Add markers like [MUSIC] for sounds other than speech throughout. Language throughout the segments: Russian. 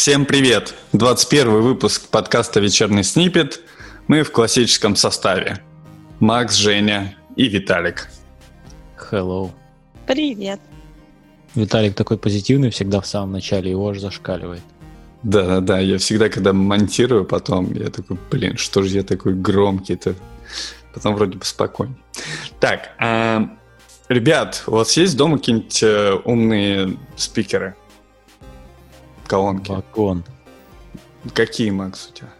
Всем привет! 21 выпуск подкаста «Вечерний снипет». Мы в классическом составе. Макс, Женя и Виталик. Hello. Привет. Виталик такой позитивный всегда в самом начале, его аж зашкаливает. Да-да-да, я всегда, когда монтирую потом, я такой, блин, что же я такой громкий-то? Потом вроде бы спокойнее. Так, э, ребят, у вас есть дома какие-нибудь э, умные спикеры? Колонки? Вагон. Какие, Макс, у тебя?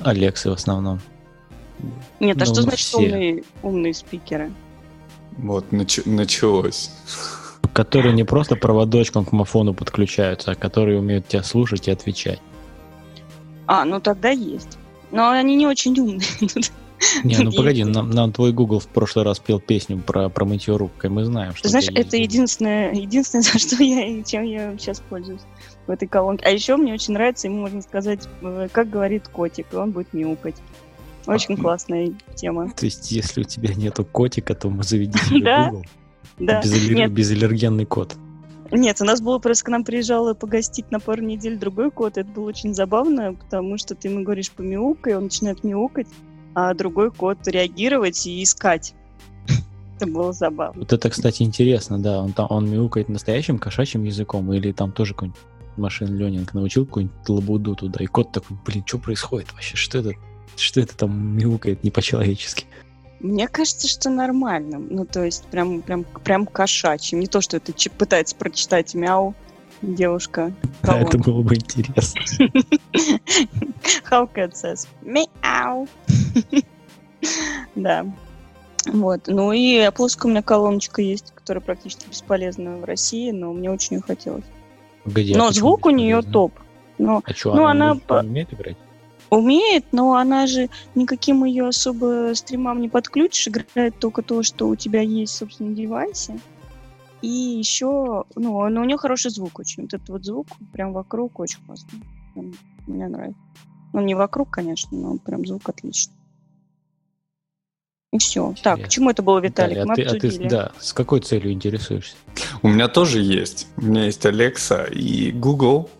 Алексы в основном. Нет, а Ну, что значит все. умные, умные спикеры? Вот, нач- началось. Которые не просто проводочком к мафону подключаются, а которые умеют тебя слушать и отвечать. А, ну тогда есть. Но они не очень умные. [LAUGHS] Не, ну погоди, нам, нам твой Google в прошлый раз пел песню про, про мытье рук, и мы знаем, что Ты знаешь, это единственное, единственное, [LAUGHS] за что я и чем я сейчас пользуюсь в этой колонке. А еще мне очень нравится, ему можно сказать, э, как говорит котик, и он будет мяукать. Очень А, классная тема. То есть, если у тебя нету котика, то заведи себе [LAUGHS] Да. Google. Да. Безаллер- Безаллергенный кот. Нет, у нас было просто к нам приезжал погостить на пару недель другой кот. Это было очень забавно, потому что ты ему говоришь помяукай, он начинает мяукать, а другой кот реагировать и искать. [LAUGHS] Это было забавно. Вот это, кстати, интересно, да. Он там он мяукает настоящим кошачьим языком, или там тоже какой-нибудь машин ленинг научил какую-нибудь лабуду туда, и кот такой, блин, что происходит вообще? Что это? Что это там мяукает не по-человечески? Мне кажется, что нормально. Ну, то есть прям, прям, прям кошачьим. Не то, что это пытается прочитать мяу девушка. [LAUGHS] Да, это было бы интересно. [LAUGHS] How cat says мяу. [LAUGHS] Да. Вот. Ну и плоская у меня колоночка есть, которая практически бесполезна в России, но мне очень хотелось. Погоди, а но почему звук у нее бесполезно? топ. Но А что, Ну, она, она по- умеет играть? умеет, но она же никаким ее особо стримам не подключишь, играет только то, что у тебя есть, собственно, на девайсе. И еще, ну, но у нее хороший звук очень. Вот этот вот звук прям вокруг очень классный. Прям мне нравится. Ну, не вокруг, конечно, но прям звук отличный. И все. Так, к Интересно. чему это было, Виталик? Виталий, Мы а ты, а ты, да, с какой целью интересуешься? У меня тоже есть. У меня есть Alexa и Google.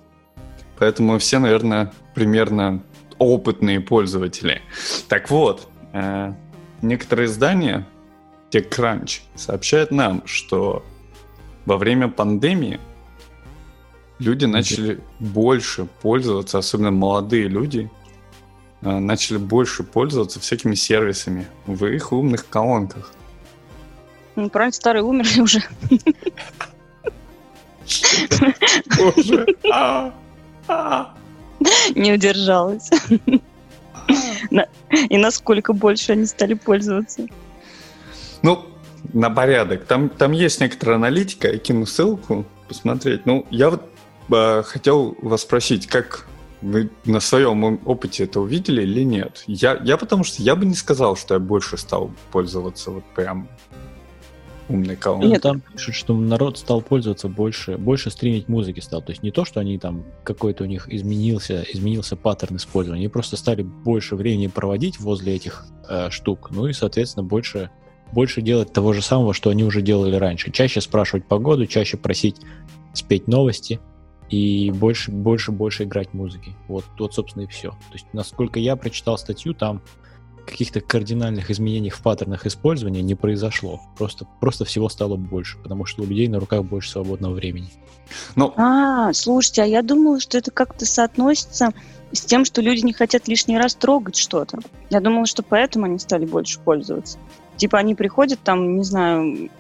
Поэтому все, наверное, примерно опытные пользователи. Так вот, э, некоторые издания, TechCrunch, сообщают нам, что во время пандемии люди начали больше пользоваться, особенно молодые люди, начали больше пользоваться всякими сервисами в их умных колонках. Ну, правильно, старые умерли уже. Боже. А, а. Не удержалась. И насколько больше они стали пользоваться. Ну, на порядок. Там, там есть некоторая аналитика, я кину ссылку посмотреть. Ну, я вот э, хотел вас спросить, как вы на своем опыте это увидели или нет? Я, я потому что я бы не сказал, что я больше стал пользоваться вот прям умной колонкой. Ну, там пишут, что народ стал пользоваться больше, больше стримить музыки стал. То есть не то, что они там какой-то у них изменился, изменился паттерн использования, они просто стали больше времени проводить возле этих э, штук, ну и, соответственно, больше, больше делать того же самого, что они уже делали раньше. Чаще спрашивать погоду, чаще просить спеть новости и больше, больше, больше играть музыки. Вот, вот, собственно, и все. То есть, насколько я прочитал статью, там каких-то кардинальных изменений в паттернах использования не произошло. Просто, просто всего стало больше, потому что у людей на руках больше свободного времени. Ну, А, слушайте, а я думала, что это как-то соотносится с тем, что люди не хотят лишний раз трогать что-то. Я думала, что поэтому они стали больше пользоваться. Типа они приходят там, не знаю,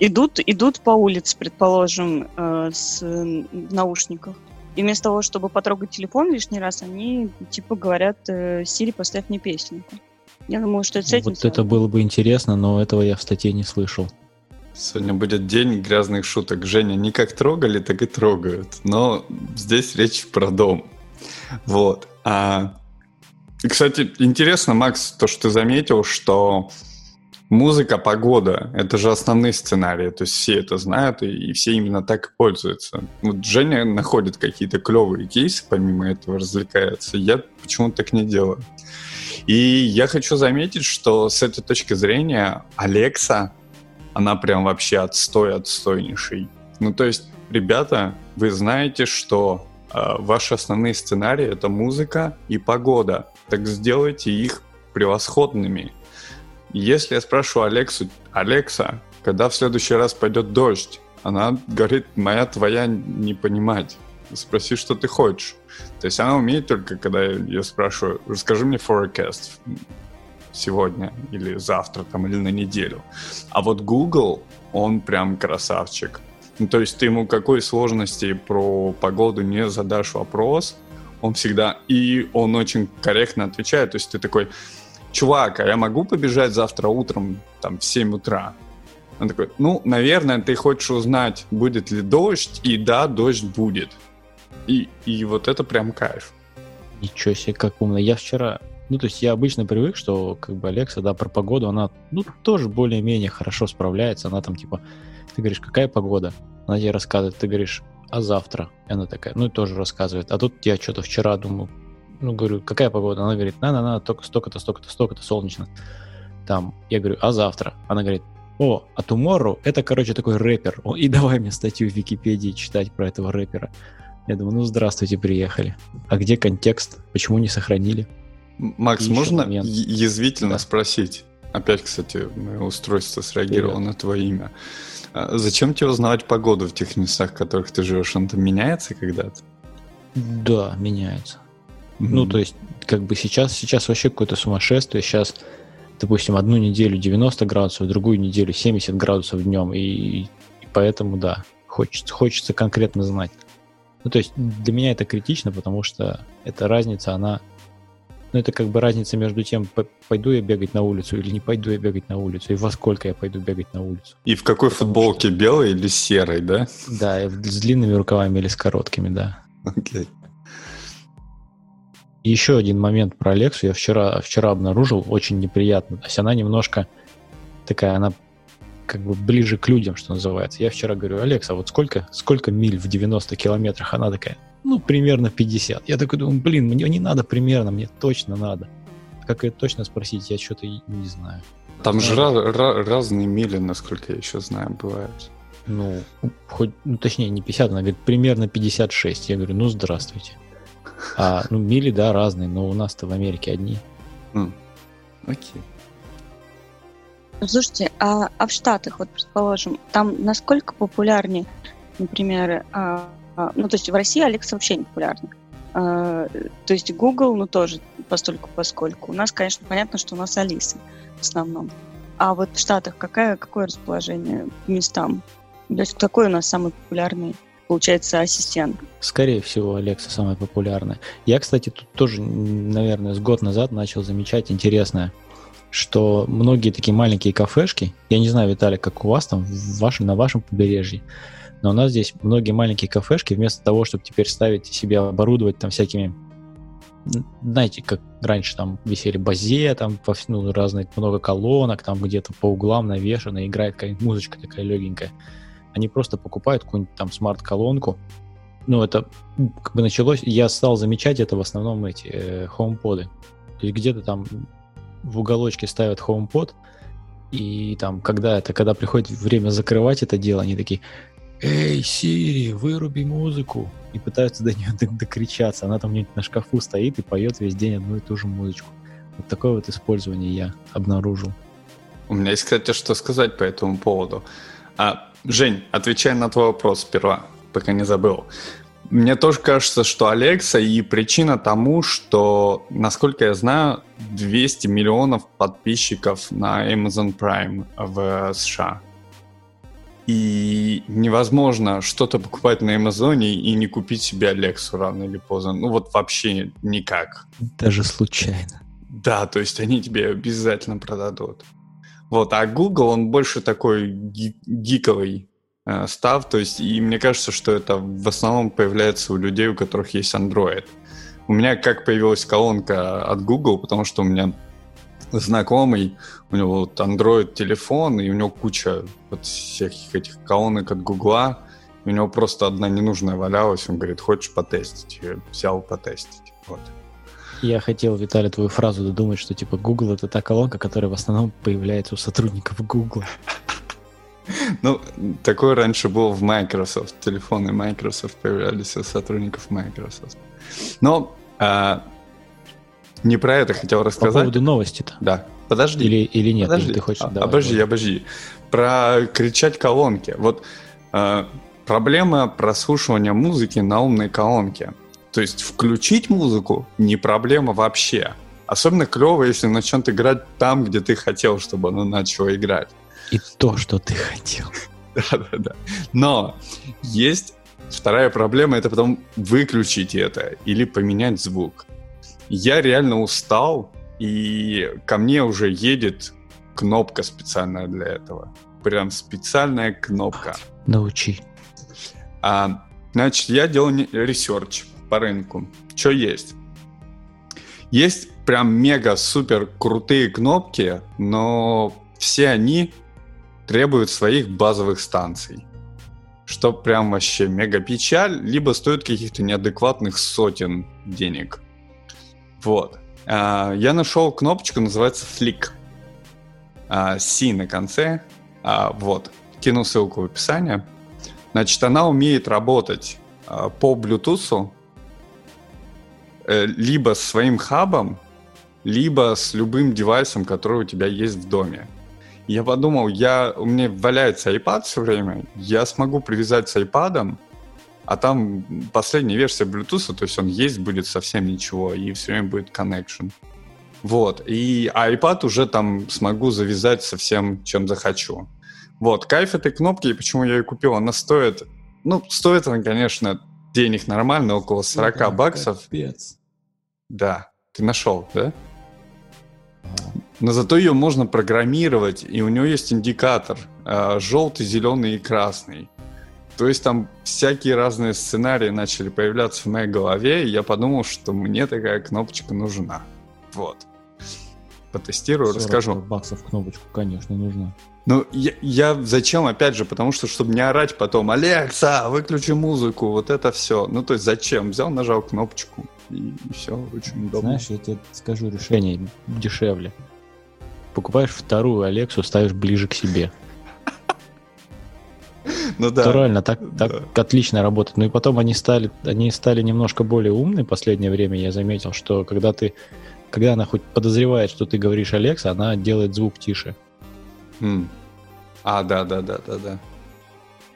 идут, идут по улице, предположим, э, с э, в наушниках. И вместо того, чтобы потрогать телефон лишний раз, они типа говорят, э, Сири, поставь мне песенку. Я думала, что это с этим вот это было бы интересно, но этого я в статье не слышал. сегодня будет день грязных шуток. Женя, не как трогали, так и трогают. Но здесь речь про дом. Вот. А, и, кстати, интересно, Макс, то, что ты заметил, что музыка, погода — это же основные сценарии. То есть все это знают, и, и все именно так и пользуются. Вот Женя находит какие-то клевые кейсы, помимо этого развлекается. Я почему-то так не делаю. И я хочу заметить, что с этой точки зрения Алекса, она прям вообще отстой отстойнейший. Ну, то есть, ребята, вы знаете, что э, ваши основные сценарии это музыка и погода. Так сделайте их превосходными. Если я спрашиваю Алексу, Алекса, когда в следующий раз пойдет дождь, она говорит, моя твоя не понимать. Спроси, что ты хочешь. То есть она умеет только, когда я спрашиваю, расскажи мне forecast сегодня или завтра там или на неделю. А вот Google, он прям красавчик. Ну, то есть ты ему какой сложности про погоду не задашь вопрос, он всегда... И он очень корректно отвечает. То есть ты такой, чувак, а я могу побежать завтра утром там в 7 утра? Он такой, ну, наверное, ты хочешь узнать, будет ли дождь, и да, дождь будет. И, и вот это прям кайф. Ничего себе, как умно. Я вчера, ну, то есть я обычно привык, что как бы Алекса, да, про погоду, она, ну, тоже более-менее хорошо справляется. Она там, типа, ты говоришь, какая погода? Она тебе рассказывает, ты говоришь, а завтра? И она такая, ну, тоже рассказывает. А тут я что-то вчера думаю, ну, говорю, какая погода? Она говорит, на-на-на, только столько-то, столько-то, столько-то, солнечно. Там, я говорю, а завтра? Она говорит, о, а Tomorrow — это, короче, такой рэпер. И давай мне статью в Википедии читать про этого рэпера. Я думаю, ну, здравствуйте, приехали. А где контекст? Почему не сохранили? Макс, и можно язвительно да. спросить? Опять, кстати, мое устройство среагировало Привет. на твое имя. А зачем тебе узнавать погоду в тех местах, в которых ты живешь? Он там меняется когда-то? Да, меняется. Mm-hmm. Ну, то есть, как бы сейчас, сейчас вообще какое-то сумасшествие. Сейчас, допустим, одну неделю 90 градусов, другую неделю 70 градусов днем. И, и поэтому, да, хочется, хочется конкретно знать. Ну, то есть для меня это критично, потому что эта разница, она... Ну, это как бы разница между тем, пойду я бегать на улицу или не пойду я бегать на улицу, и во сколько я пойду бегать на улицу. И в какой потому футболке, что... белой или серой, да? Да, с длинными рукавами или с короткими, да. Окей. Okay. Еще один момент про Алексу я вчера, вчера обнаружил, очень неприятно. То есть она немножко такая, она как бы ближе к людям, что называется. Я вчера говорю, Алекса, вот сколько, сколько миль в 90 километрах? Она такая, ну, примерно 50. Я такой думаю, блин, мне не надо примерно, мне точно надо. Как это точно спросить, я что-то не знаю. Там же ra- ra- разные мили, насколько я еще знаю, бывают. Ну, хоть, ну, точнее, не 50, она говорит, примерно 56. Я говорю, ну, здравствуйте. А, ну, мили, да, разные, но у нас-то в Америке одни. Mm. Окей. Слушайте, а, а в Штатах, вот предположим, там насколько популярнее, например, а, а, ну то есть в России Алекса вообще не популярна. А, то есть Google, ну тоже постольку поскольку. У нас, конечно, понятно, что у нас Алиса в основном. А вот в Штатах какая, какое расположение по местам? То есть какой у нас самый популярный получается, ассистент. Скорее всего, Алекса самая популярная. Я, кстати, тут тоже, наверное, с год назад начал замечать интересное что многие такие маленькие кафешки, я не знаю, Виталий, как у вас там, в вашем, на вашем побережье, но у нас здесь многие маленькие кафешки, вместо того, чтобы теперь ставить себе оборудовать там всякими, знаете, как раньше там висели базе, там ну, разные, много колонок, там где-то по углам навешано, играет какая-нибудь музычка такая легенькая. Они просто покупают какую-нибудь там смарт-колонку, ну, это как бы началось, я стал замечать это в основном эти э. То есть где-то там в уголочке ставят HomePod, и там, когда это, когда приходит время закрывать это дело, они такие, «Эй, Сири, выруби музыку!» И пытаются до нее [LAUGHS] докричаться. Она там где-нибудь на шкафу стоит и поет весь день одну и ту же музычку. Вот такое вот использование я обнаружил. У меня есть, кстати, что сказать по этому поводу. А, Жень, отвечай на твой вопрос сперва, пока не забыл. Мне тоже кажется, что Алекса и причина тому, что, насколько я знаю, 200 миллионов подписчиков на Amazon Prime в США. И невозможно что-то покупать на Амазоне и не купить себе Алексу рано или поздно. Ну вот вообще никак. Даже случайно. Да, то есть они тебе обязательно продадут. Вот, а Google, он больше такой гиковый Э, став. То есть, и мне кажется, что это в основном появляется у людей, у которых есть Android. У меня как появилась колонка от Google, потому что у меня знакомый, у него вот Android телефон, и у него куча вот всяких этих колонок от Google, у него просто одна ненужная валялась, он говорит, хочешь потестить? Я взял потестить. Вот. Я хотел, Виталий, твою фразу додумать, что типа Google это та колонка, которая в основном появляется у сотрудников Google. [LAUGHS] Ну, такое раньше было в Microsoft. Телефоны Microsoft появлялись у сотрудников Microsoft. Но а, не про это хотел рассказать. По поводу новости-то. Да. Подожди. Или, или нет, подожди. или ты хочешь... А, давай, обожди, давай. обожди. Про кричать колонки. Вот а, проблема прослушивания музыки на умной колонке. То есть включить музыку не проблема вообще. Особенно клево, если начнет играть там, где ты хотел, чтобы она начала играть. И то, что ты хотел. [LAUGHS] Да-да-да. Но есть вторая проблема, это потом выключить это или поменять звук. Я реально устал, и ко мне уже едет кнопка специальная для этого. Прям специальная кнопка. Научи. А, значит, я делал research по рынку. Что есть? Есть прям мега-супер крутые кнопки, но все они требуют своих базовых станций. Что прям вообще мега печаль, либо стоит каких-то неадекватных сотен денег. Вот. А, я нашел кнопочку, называется Flic. А, C на конце. А, вот. Кину ссылку в описании. Значит, она умеет работать по Bluetooth либо с своим хабом, либо с любым девайсом, который у тебя есть в доме. Я подумал, я, у меня валяется iPad все время, я смогу привязать с iPad, а там последняя версия Bluetooth, то есть он есть будет совсем ничего, и все время будет connection. Вот, и iPad уже там смогу завязать со всем, чем захочу. Вот, кайф этой кнопки, и почему я ее купил, она стоит, ну, стоит она, конечно, денег нормально, около 40 Это баксов. Капец. Да, ты нашел, да? Но зато ее можно программировать, и у нее есть индикатор э, желтый, зеленый и красный. То есть там всякие разные сценарии начали появляться в моей голове, и я подумал, что мне такая кнопочка нужна. Вот. Потестирую, расскажу. баксов кнопочку, конечно, нужна. Ну, я, я зачем, опять же, потому что, чтобы не орать потом, Алекса, выключи музыку, вот это все. Ну, то есть зачем? Взял, нажал кнопочку, и, и все, очень удобно. Знаешь, я тебе скажу решение дешевле. Покупаешь вторую Алексу, ставишь ближе к себе. [LAUGHS] Ну да. реально так, так да. отлично работает. Ну и потом они стали, они стали немножко более умные в последнее время. Я заметил, что когда ты, когда она хоть подозревает, что ты говоришь Алекса, она делает звук тише. Mm. А, да, да, да, да, да.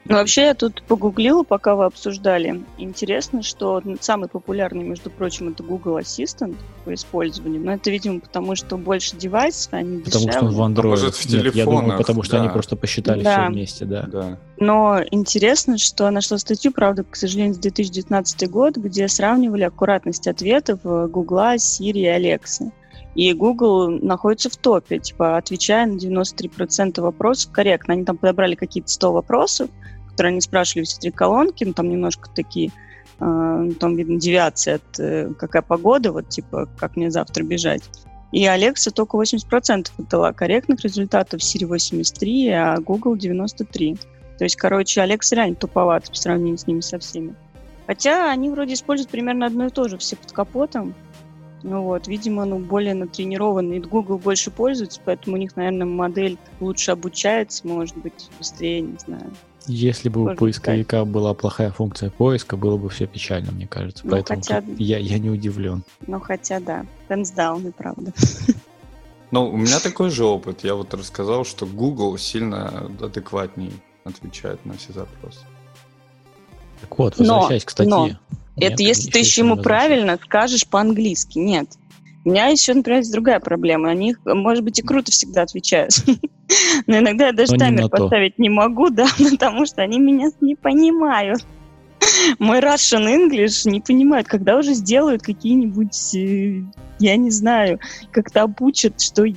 Ну, вообще, я тут погуглила, пока вы обсуждали. Интересно, что самый популярный, между прочим, это Google Assistant по использованию. Но это, видимо, потому что больше девайсов, они Потому дешевле. что он в Android. А может, в Нет, я думаю, потому что да. они просто посчитали да. все вместе, да. да. Но интересно, что нашла статью, правда, к сожалению, с 2019 год, где сравнивали аккуратность ответов Google, Siri и Alexa. И Google находится в топе, типа, отвечая на 93% вопросов корректно. Они там подобрали какие-то 100 вопросов, которые они спрашивали все три колонки, ну, там немножко такие, э, там видно девиации от э, какая погода, вот, типа, как мне завтра бежать. И Alexa только 80% дала корректных результатов, Siri 83, а Google 93. То есть, короче, Alexa реально туповат по сравнению с ними со всеми. Хотя они вроде используют примерно одно и то же, все под капотом. Ну вот, видимо, ну, более натренированные. Google больше пользуется, поэтому у них, наверное, модель лучше обучается, может быть, быстрее, не знаю. Если бы у поисковика сказать. была плохая функция поиска, было бы все печально, мне кажется. Ну, Поэтому хотя... я, я не удивлен. Ну, хотя да, Тенсдаун, правда. [LAUGHS] Ну, у меня такой же опыт. Я вот рассказал, что Google сильно адекватнее отвечает на все запросы. Так вот, возвращаясь но, к статье. Но это если ты еще ему правильно скажешь по-английски. Нет. У меня еще, например, есть другая проблема. Они, может быть, и круто всегда отвечают. [LAUGHS] Но иногда я даже Но таймер поставить не могу, [LAUGHS] да, потому что они меня не понимают. Мой Russian English не понимают, когда уже сделают какие-нибудь, э, я не знаю, как-то обучат, что э,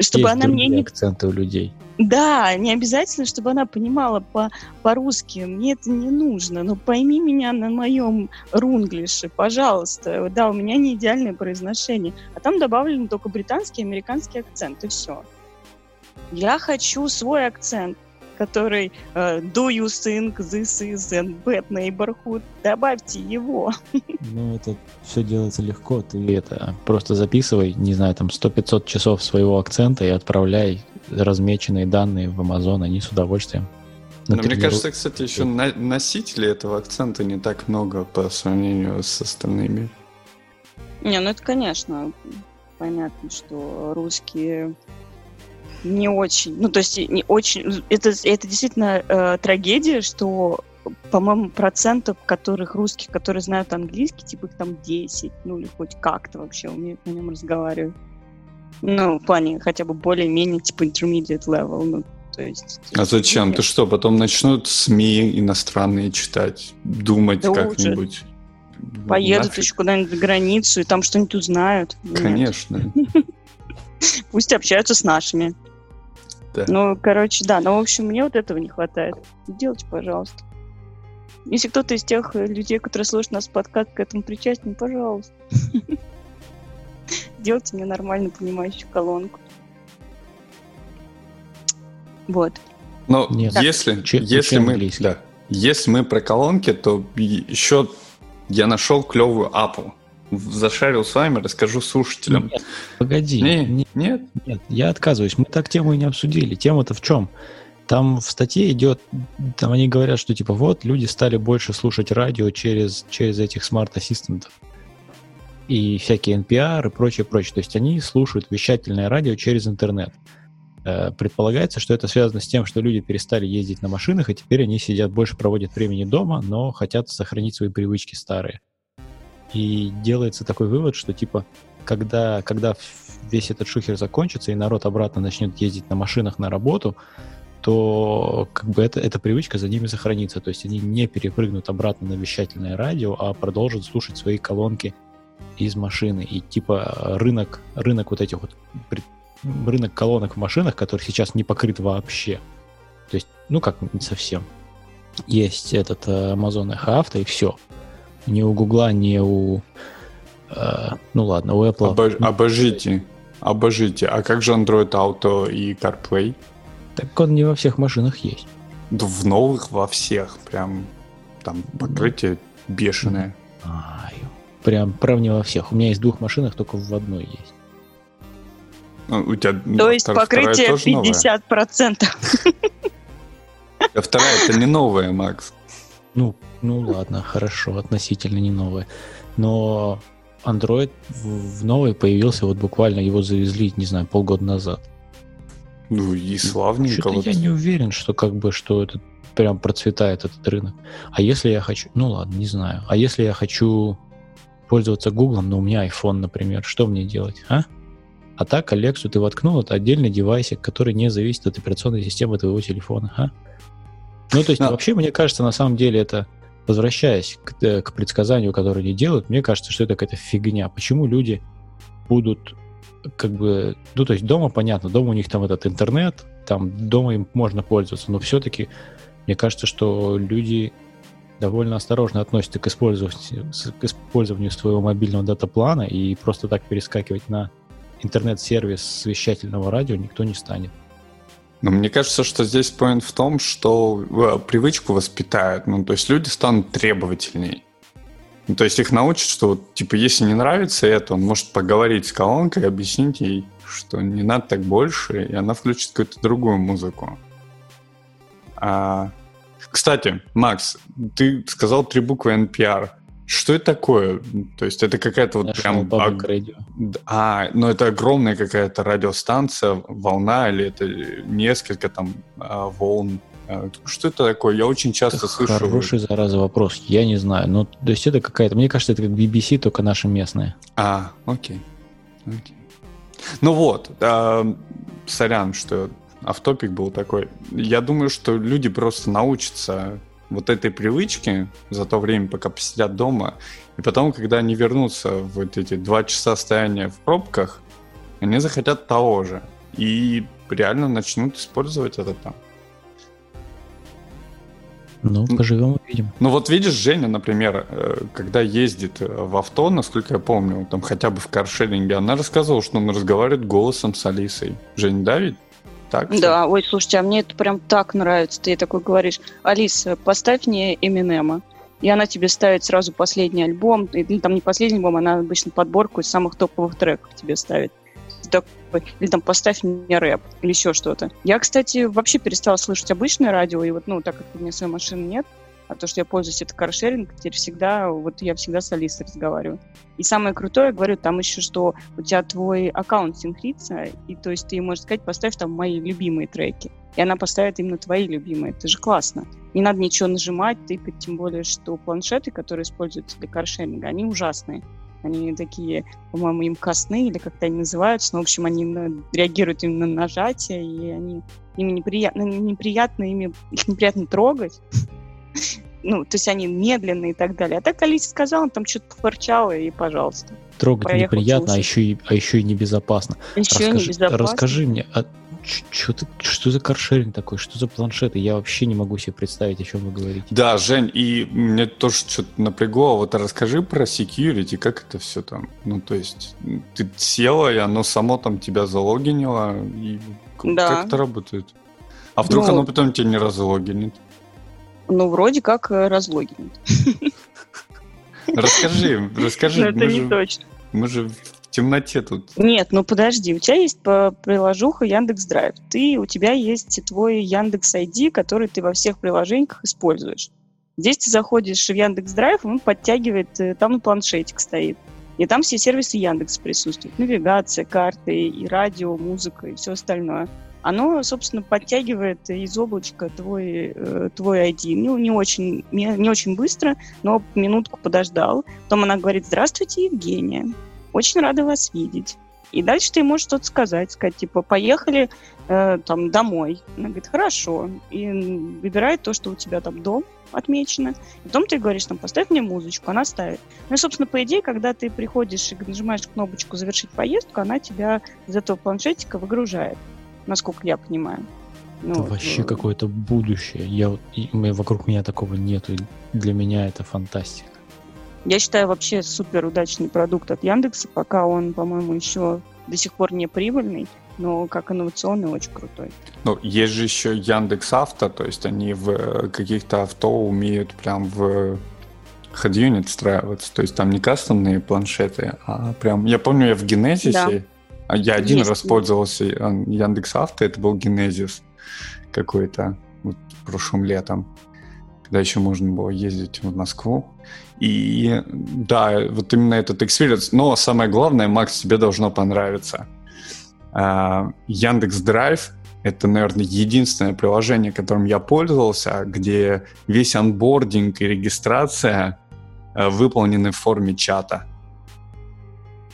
чтобы Есть она мне не... акценты у людей. Да, не обязательно, чтобы она понимала по- по-русски. Мне это не нужно. Но пойми меня на моем рунглише, пожалуйста. Да, у меня не идеальное произношение. А там добавлены только британский и американский акцент, и все. Я хочу свой акцент, который э, Do you think this is a bad neighborhood? Добавьте его. Ну, это все делается легко. Ты это просто записывай, не знаю, там 100-500 часов своего акцента и отправляй размеченные данные в Amazon, они с удовольствием. Но мне кажется, кстати, еще на носителей этого акцента не так много по сравнению с остальными. Не, ну это, конечно, понятно, что русские не очень, ну то есть не очень, это, это действительно э, трагедия, что по-моему, процентов которых русских, которые знают английский, типа их там 10, ну или хоть как-то вообще умеют на нем разговаривать. Ну, в плане хотя бы более-менее типа intermediate level, ну, то есть... А зачем? Нет. Ты что, потом начнут СМИ иностранные читать, думать да как-нибудь? Поедут Нафиг. еще куда-нибудь за границу и там что-нибудь узнают. Конечно. [LAUGHS] Пусть общаются с нашими. Да. Ну, короче, да. Ну, в общем, мне вот этого не хватает. Делайте, пожалуйста. Если кто-то из тех людей, которые слушают нас подкаст, к этому причастен, пожалуйста. [LAUGHS] Делайте мне нормально понимающую колонку. Вот. Но Нет. если, если мы, да, если мы про колонки, то еще я нашел клевую Apple. Зашарил с вами, расскажу слушателям. Нет, погоди. Не, нет, нет? Нет, я отказываюсь. Мы так тему и не обсудили. Тема-то в чем? Там в статье идет, там они говорят, что типа вот люди стали больше слушать радио через, через этих смарт-ассистентов и всякие NPR и прочее, прочее. То есть они слушают вещательное радио через интернет. Э, предполагается, что это связано с тем, что люди перестали ездить на машинах, и теперь они сидят больше, проводят времени дома, но хотят сохранить свои привычки старые. И делается такой вывод, что типа, когда, когда весь этот шухер закончится, и народ обратно начнет ездить на машинах на работу, то как бы это, эта привычка за ними сохранится. То есть они не перепрыгнут обратно на вещательное радио, а продолжат слушать свои колонки из машины. И типа рынок, рынок вот этих вот рынок колонок в машинах, который сейчас не покрыт вообще. То есть, ну как, не совсем. Есть этот э, Amazon Echo Auto и все. Ни у Гугла, ни у... Э, ну ладно, у Apple... Обож, обожите, обожите. А как же Android Auto и CarPlay? Так он не во всех машинах есть. Да в новых во всех. Прям там покрытие бешеное. Ай, прям, прям не во всех. У меня есть в двух машинах, только в одной есть. Ну, у тебя, То есть покрытие 50%. А вторая это не новая, Макс. Ну, ну ладно, хорошо, относительно не новая. Но Android в новый появился, вот буквально его завезли, не знаю, полгода назад. Ну и славненько. Вот. я не уверен, что как бы, что это прям процветает этот рынок. А если я хочу, ну ладно, не знаю. А если я хочу пользоваться Google, но у меня iPhone, например, что мне делать, а? А так Alexa ты воткнул, это отдельный девайсик, который не зависит от операционной системы твоего телефона. А? Ну, то есть, Но... вообще, мне кажется, на самом деле это, возвращаясь к, э, к предсказанию, которое они делают, мне кажется, что это какая-то фигня. Почему люди будут как бы, ну, то есть дома, понятно, дома у них там этот интернет, там дома им можно пользоваться, но все-таки мне кажется, что люди довольно осторожно относятся к использованию, к использованию своего мобильного дата-плана и просто так перескакивать на интернет-сервис вещательного радио никто не станет. Но мне кажется, что здесь поинт в том, что э, привычку воспитают. Ну, то есть люди станут требовательней. Ну, то есть их научат, что вот, типа, если не нравится это, он может поговорить с колонкой, объяснить ей, что не надо так больше, и она включит какую-то другую музыку. А, кстати, Макс, ты сказал три буквы NPR. Что это такое? То есть это какая-то вот National прям... Ог... Radio. А, ну это огромная какая-то радиостанция, волна, или это несколько там а, волн? А, что это такое? Я очень часто это слышу... Хороший, зараза, вопрос. Я не знаю. Ну, то есть это какая-то... Мне кажется, это как BBC, только наша местная. А, окей. окей. Ну вот, э, сорян, что автопик был такой. Я думаю, что люди просто научатся вот этой привычки за то время, пока посидят дома, и потом, когда они вернутся в вот эти два часа стояния в пробках, они захотят того же. И реально начнут использовать это там. Ну, поживем увидим. Ну вот видишь, Женя, например, э, когда ездит в авто, насколько я помню, там хотя бы в каршеринге, она рассказывала, что он разговаривает голосом с Алисой. Жень, да ведь? Так? Да, ой, слушайте, а мне это прям так нравится. Ты такой говоришь, Алиса, поставь мне Эминема. И она тебе ставит сразу последний альбом, или там не последний альбом, она обычно подборку из самых топовых треков тебе ставит. Такой, или там поставь мне рэп, или еще что-то. Я, кстати, вообще перестала слышать обычное радио, и вот, ну, так как у меня своей машины нет, а то, что я пользуюсь это каршеринг, теперь всегда, вот я всегда с Алисой разговариваю. И самое крутое, говорю, там еще, что у тебя твой аккаунт синхрится, и то есть ты можешь сказать, поставь там мои любимые треки. И она поставит именно твои любимые. Это же классно. Не надо ничего нажимать, тыкать, тем более, что планшеты, которые используются для каршеринга, они ужасные. Они такие, по-моему, им костные, или как-то они называются. Но, в общем, они реагируют именно на нажатие, и они ими неприятно, неприятно ими, их неприятно трогать ну, то есть они медленные и так далее. А так Алисе сказала, там что-то пофырчало, и пожалуйста. Трогать Поехал неприятно, а еще, и, а еще и небезопасно. Еще расскажи, небезопасно. Расскажи мне, а что, ты, что за каршеринг такой? Что за планшеты? Я вообще не могу себе представить, о чем вы говорите. Да, Жень, и мне тоже что-то напрягло. Вот расскажи про security, как это все там? Ну, то есть, ты села, и оно само там тебя залогинило, и да. как это работает? А вдруг ну, оно потом тебя не разлогинит? Ну, вроде как э, разлогин. Расскажи, расскажи. Но это не точно. Мы же в темноте тут. Нет, ну подожди, у тебя есть приложуха Яндекс Драйв. Ты, у тебя есть твой Яндекс ID, который ты во всех приложениях используешь. Здесь ты заходишь в Яндекс Драйв, он подтягивает, э, там планшетик стоит. И там все сервисы Яндекс присутствуют. Навигация, карты, и радио, музыка, и все остальное оно, собственно, подтягивает из облачка твой, э, твой ID. Ну, не очень, не, не очень быстро, но минутку подождал. Потом она говорит, здравствуйте, Евгения. Очень рада вас видеть. И дальше ты можешь что-то сказать, сказать, типа, поехали э, там домой. Она говорит, хорошо. И выбирает то, что у тебя там дом отмечено. И потом ты говоришь, там, поставь мне музычку, она ставит. Ну и, собственно, по идее, когда ты приходишь и нажимаешь кнопочку «Завершить поездку», она тебя из этого планшетика выгружает насколько я понимаю. Ну, это вообще э... какое-то будущее. Я, вот, и, вокруг меня такого нету. Для меня это фантастика. Я считаю вообще супер удачный продукт от Яндекса, пока он, по-моему, еще до сих пор не прибыльный, но как инновационный очень крутой. Ну, есть же еще Яндекс Авто, то есть они в э, каких-то авто умеют прям в HeadUnit встраиваться, то есть там не кастомные планшеты, а прям... Я помню, я в Генезисе да. А я один Есть. раз пользовался Яндекс Авто, это был Генезис какой-то вот, прошлым летом, когда еще можно было ездить в Москву. И да, вот именно этот experience. Но самое главное, Макс, тебе должно понравиться. А, Яндекс Драйв — это, наверное, единственное приложение, которым я пользовался, где весь анбординг и регистрация а, выполнены в форме чата.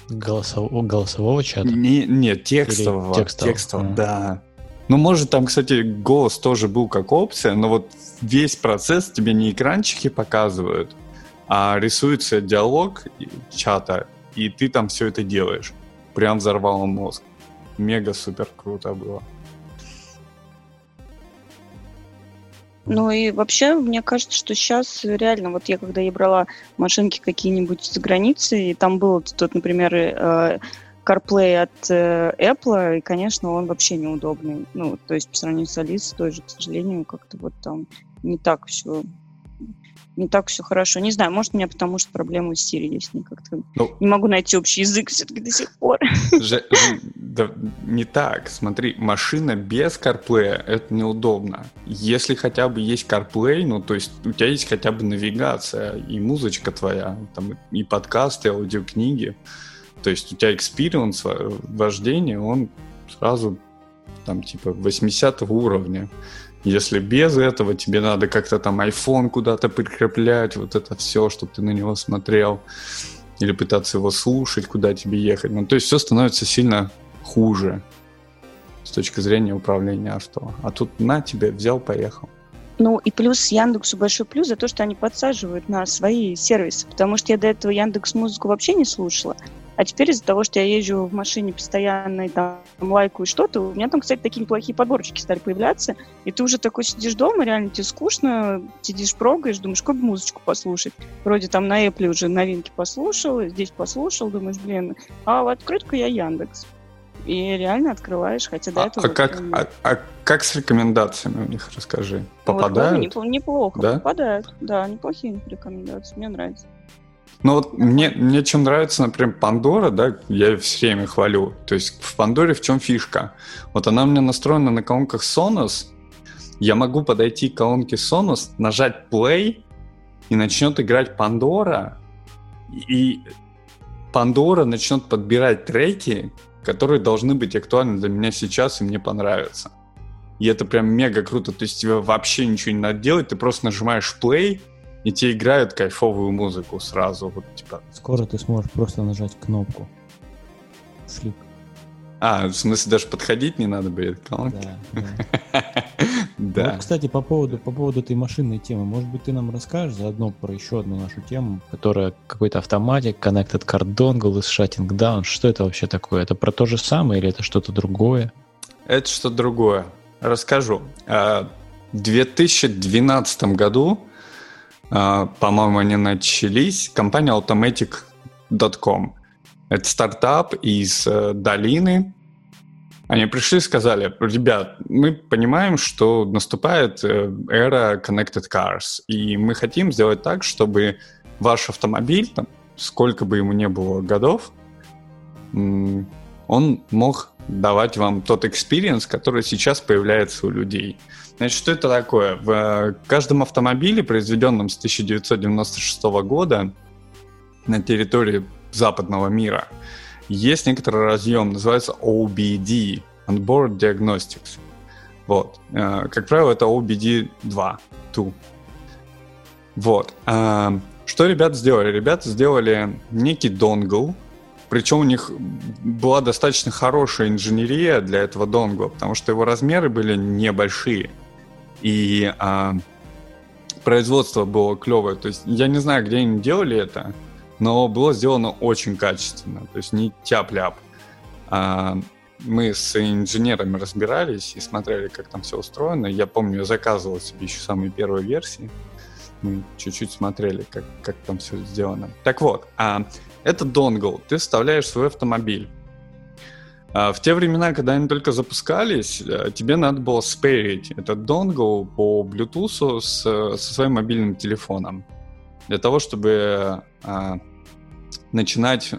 Голосового, голосового чата? Не, нет, текстового. Или текстового, текстового а. да. Ну, может, там, кстати, голос тоже был как опция, но вот весь процесс тебе не экранчики показывают, а рисуется диалог чата, и ты там все это делаешь. Прям взорвало мозг. Мега супер круто было. Ну и вообще, мне кажется, что сейчас реально, вот я когда я брала машинки какие-нибудь за границей, и там был тот, например, э, CarPlay от э, Apple, и, конечно, он вообще неудобный. Ну, то есть по сравнению с Alice тоже, к сожалению, как-то вот там не так все не так все хорошо. Не знаю, может, у меня потому что проблемы с Siri есть. Не, как-то ну, не могу найти общий язык все-таки до сих пор. Же, да, не так. Смотри, машина без CarPlay — это неудобно. Если хотя бы есть CarPlay, ну, то есть у тебя есть хотя бы навигация и музычка твоя, там, и подкасты, и аудиокниги. То есть у тебя experience вождения, он сразу там типа 80 уровня. Если без этого тебе надо как-то там iPhone куда-то прикреплять, вот это все, чтобы ты на него смотрел, или пытаться его слушать, куда тебе ехать. Ну, то есть все становится сильно хуже с точки зрения управления авто. А тут на тебе, взял, поехал. Ну и плюс Яндексу большой плюс за то, что они подсаживают на свои сервисы, потому что я до этого Яндекс музыку вообще не слушала. А теперь из-за того, что я езжу в машине постоянно и там лайкаю что-то, у меня там, кстати, такие неплохие подборочки стали появляться, и ты уже такой сидишь дома, реально тебе скучно, сидишь, прогаешь, думаешь, как бы музычку послушать. Вроде там на Apple уже новинки послушал, здесь послушал, думаешь, блин, а открытку я Яндекс. и реально открываешь, хотя до А, этого... а как, а, а как с рекомендациями у них, расскажи? Ну, вот Попадают? тоже непл- неплохо, Да? попадают. Да, неплохие рекомендации, мне нравится. Ну вот мне, мне чем нравится, например, Пандора, да, я ее все время хвалю. То есть в Пандоре в чем фишка? Вот она у меня настроена на колонках Sonos. Я могу подойти к колонке Sonos, нажать play, и начнет играть Пандора. И Пандора начнет подбирать треки, которые должны быть актуальны для меня сейчас и мне понравятся. И это прям мега круто. То есть тебе вообще ничего не надо делать, ты просто нажимаешь play, и тебе играют кайфовую музыку сразу. Вот, типа. Скоро ты сможешь просто нажать кнопку. Слип. А, в смысле, даже подходить не надо будет к колонке? Да, [LAUGHS] да. Вот, кстати, по поводу, по поводу этой машинной темы, может быть, ты нам расскажешь заодно про еще одну нашу тему, которая какой-то автоматик, connected card dongle с shutting down. Что это вообще такое? Это про то же самое или это что-то другое? Это что-то другое. Расскажу. А, В 2012 году, по-моему, они начались, компания Automatic.com. Это стартап из э, долины. Они пришли и сказали, ребят, мы понимаем, что наступает э, эра Connected Cars, и мы хотим сделать так, чтобы ваш автомобиль, там, сколько бы ему не было годов, он мог давать вам тот experience, который сейчас появляется у людей. Значит, что это такое? В э, каждом автомобиле, произведенном с 1996 года на территории западного мира, есть некоторый разъем, называется OBD, Onboard Diagnostics. Вот. Э, Как правило, это OBD 2. 2. Вот. А, Что ребята сделали? Ребята сделали некий донгл, причем у них была достаточно хорошая инженерия для этого донгла, потому что его размеры были небольшие. И а, производство было клевое. То есть я не знаю, где они делали это, но было сделано очень качественно. То есть не тяп-ляп. А, мы с инженерами разбирались и смотрели, как там все устроено. Я помню, я заказывал себе еще самые первые версии. Мы чуть-чуть смотрели, как, как там все сделано. Так вот, а, это донгл. Ты вставляешь свой автомобиль. А, В те времена, когда они только запускались, э, тебе надо было спейрить этот донгл по Bluetooth с, со своим мобильным телефоном. Для того, чтобы а, начинать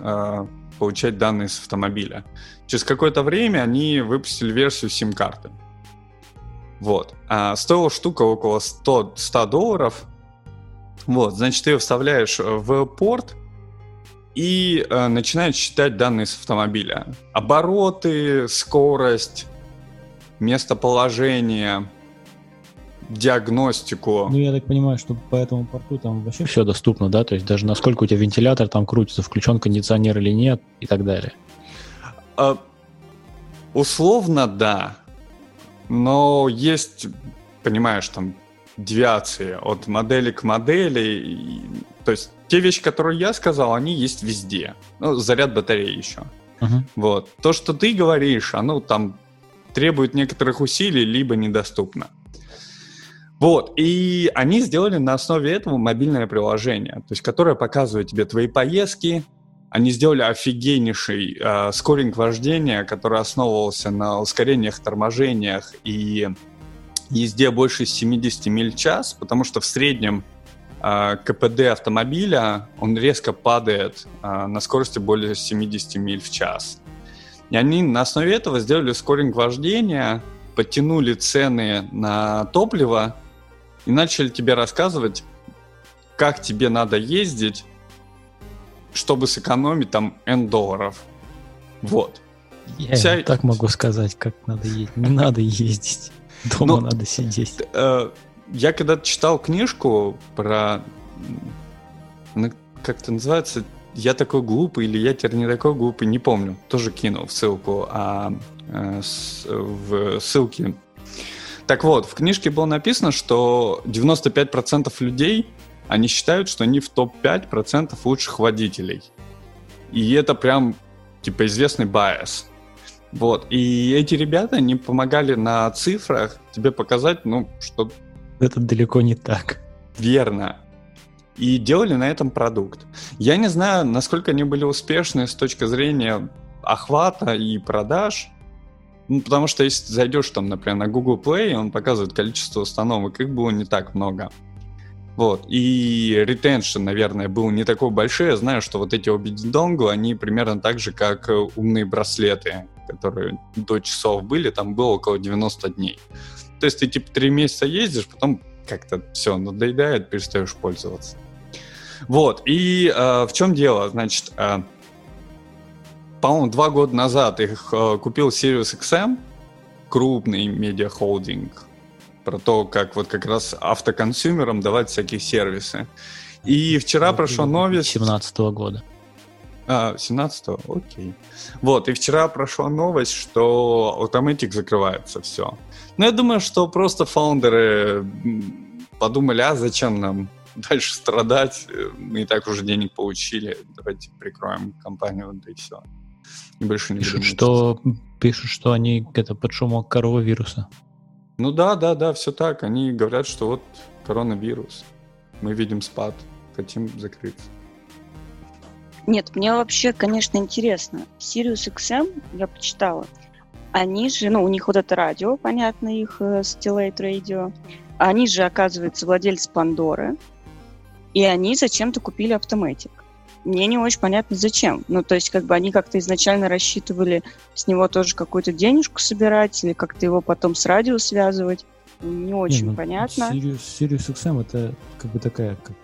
получать данные с автомобиля. Через какое-то время они выпустили версию сим-карты. Вот. А стоила штука около 100, 100 долларов. Вот, значит, ты ее вставляешь в порт, и э, начинает считать данные с автомобиля. Обороты, скорость, местоположение, диагностику. Ну, я так понимаю, что по этому порту там вообще все доступно, да? То есть даже насколько у тебя вентилятор там крутится, включен кондиционер или нет и так далее. А, условно, да. Но есть, понимаешь, там девиации от модели к модели. И, то есть те вещи, которые я сказал, они есть везде. Ну, заряд батареи еще. Мгм. Вот. То, что ты говоришь, оно там требует некоторых усилий, либо недоступно. Вот, и они сделали на основе этого мобильное приложение, то есть которое показывает тебе твои поездки. Они сделали офигеннейший э, скоринг вождения, который основывался на ускорениях, торможениях и езде больше 70 миль в час, потому что в среднем КПД автомобиля, он резко падает э, на скорости более 70 миль в час. И они на основе этого сделали скоринг вождения, подтянули цены на топливо и начали тебе рассказывать, как тебе надо ездить, чтобы сэкономить там N долларов. Вот. Я Вся- так могу сказать, как надо ездить. Не надо ездить. Дома Ну, надо сидеть. Э, Я когда читал книжку про... м, она как-то называется «Я такой глупый» или «Я теперь не такой глупый», не помню. Тоже кинул в ссылку, а э, с- в ссылке. Так вот, в книжке было написано, что 95% людей, они считают, что они в топ-5% лучших водителей. И это прям, типа, известный байс. Вот. И эти ребята, они помогали на цифрах тебе показать, ну, что Это далеко не так. верно. И делали на этом продукт. Я не знаю, насколько они были успешны с точки зрения охвата и продаж. Ну, потому что если зайдешь там, например, на Google Play, он показывает количество установок, их было не так много. Вот. И retention, наверное, был не такой большой. Я знаю, что вот эти обе донгла, они примерно так же, как э, умные браслеты, которые до часов были, там было около 90 дней. То есть ты типа три месяца ездишь, потом как-то все надоедает, перестаешь пользоваться. Вот, и э, в чем дело? Значит, э, по-моему, два года назад их э, купил Sirius XM, крупный медиахолдинг, про то, как вот как раз автоконсюмерам давать всякие сервисы. И вчера прошла новость... 17 года. А, 17-го? Окей. Вот, и вчера прошла новость, что Automatic закрывается, все. Но я думаю, что просто фаундеры подумали, а зачем нам дальше страдать? Мы и так уже денег получили, давайте прикроем компанию, да и все. И больше не пишут, что, пишут, что они это под шумок коровавируса. Ну да, да, да, все так. Они говорят, что вот коронавирус. Мы видим спад, хотим закрыться. Нет, мне вообще, конечно, интересно. Sirius XM, я почитала, они же, ну, у них вот это радио, понятно, их uh, Stellate Radio, они же, оказывается, владельцы Пандоры, и они зачем-то купили Automatic мне не очень понятно, зачем. Ну, то есть, как бы они как-то изначально рассчитывали с него тоже какую-то денежку собирать или как-то его потом с радио связывать. Не очень не, ну, понятно. Sirius, Sirius XM это как бы такая как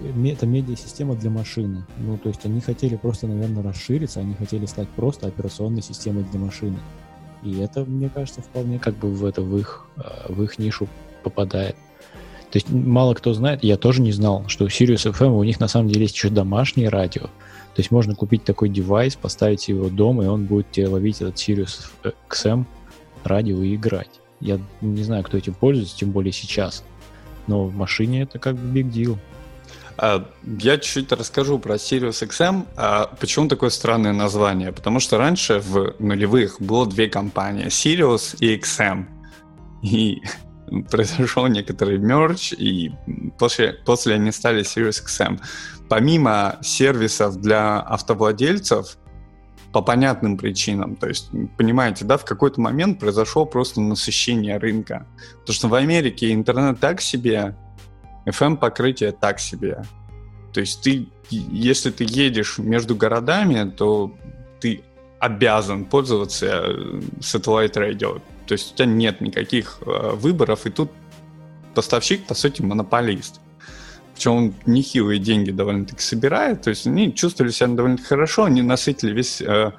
это медиа-система для машины. Ну, то есть они хотели просто, наверное, расшириться, они хотели стать просто операционной системой для машины. И это, мне кажется, вполне как бы в это в их, э, в их нишу попадает. То есть мало кто знает, я тоже не знал, что у Sirius FM у них на самом деле есть еще домашнее радио. То есть можно купить такой девайс, поставить его дома, и он будет тебе ловить этот Sirius XM радио и играть. Я не знаю, кто этим пользуется, тем более сейчас. Но в машине это как бы big deal. А, я чуть-чуть расскажу про Sirius XM. А почему такое странное название? Потому что раньше в нулевых было две компании, Sirius и XM. И [LAUGHS] произошел некоторый мерч, и после, после они стали Sirius XM. Помимо сервисов для автовладельцев, по понятным причинам. То есть, понимаете, да, в какой-то момент произошло просто насыщение рынка. Потому что в Америке интернет так себе, FM-покрытие так себе. То есть ты, если ты едешь между городами, то ты обязан пользоваться э, satellite radio. То есть у тебя нет никаких э, выборов, и тут поставщик, по сути, монополист. Причем он нехилые деньги довольно-таки собирает, то есть они чувствовали себя довольно хорошо, они насытили весь э,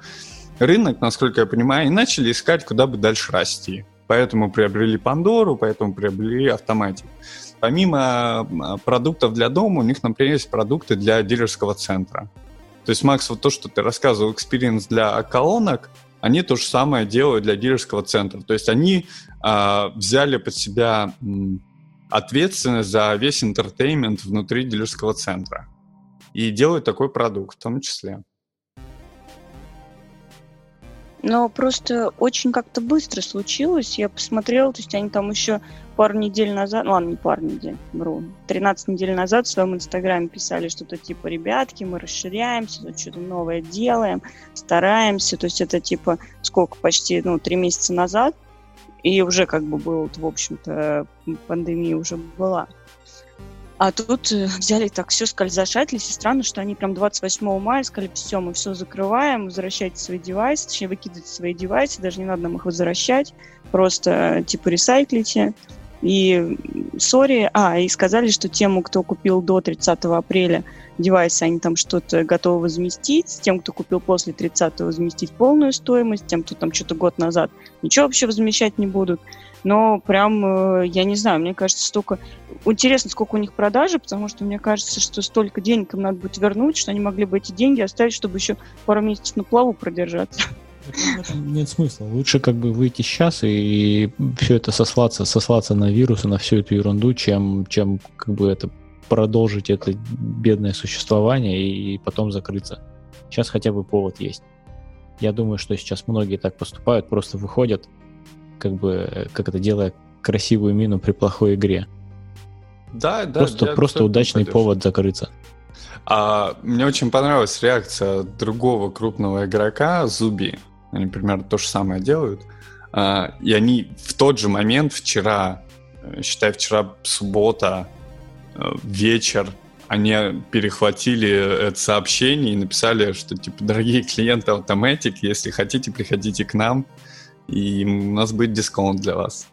рынок, насколько я понимаю, и начали искать, куда бы дальше расти. Поэтому приобрели Пандору, поэтому приобрели Автоматик. Помимо э, продуктов для дома, у них, например, есть продукты для дилерского центра. То есть, Макс, вот то, что ты рассказывал, experience для колонок – они то же самое делают для дилерского центра. То есть они э, взяли под себя ответственность за весь entertainment внутри дилерского центра и делают такой продукт в том числе. Но просто очень как-то быстро случилось. Я посмотрела, то есть они там еще пару недель назад, ну ладно, не пару недель, вру, 13 недель назад в своем инстаграме писали что-то типа, ребятки, мы расширяемся, тут что-то новое делаем, стараемся, то есть это типа сколько, почти, ну, три месяца назад, и уже как бы было, в общем-то, пандемия уже была. А тут э, [LAUGHS] взяли так все скользошатились, и странно, что они прям 28 мая сказали, все, мы все закрываем, возвращайте свои девайсы, точнее, выкидывайте свои девайсы, даже не надо нам их возвращать, просто типа ресайклите. И сори, а, и сказали, что тем, кто купил до 30 апреля девайсы, они там что-то готовы возместить, тем, кто купил после 30 возместить полную стоимость, тем, кто там что-то год назад ничего вообще возмещать не будут. Но прям, э, я не знаю, мне кажется, столько... Интересно, сколько у них продажи, потому что мне кажется, что столько денег им надо будет вернуть, что они могли бы эти деньги оставить, чтобы еще пару месяцев на плаву продержаться. нет смысла. Лучше как бы выйти сейчас и все это сослаться, сослаться на вирус и на всю эту ерунду, чем, чем как бы это продолжить это бедное существование и потом закрыться. Сейчас хотя бы повод есть. Я думаю, что сейчас многие так поступают, просто выходят, как бы, как это делая красивую мину при плохой игре. Да, да. Просто, просто удачный повод закрыться. А мне очень понравилась реакция другого крупного игрока, Зуби. Они примерно то же самое делают. А, и они в тот же момент, вчера, э, считай, вчера суббота, э, вечер, они перехватили это сообщение и написали, что, типа, дорогие клиенты Automatic, если хотите, приходите к нам, и у нас будет дисконт для вас.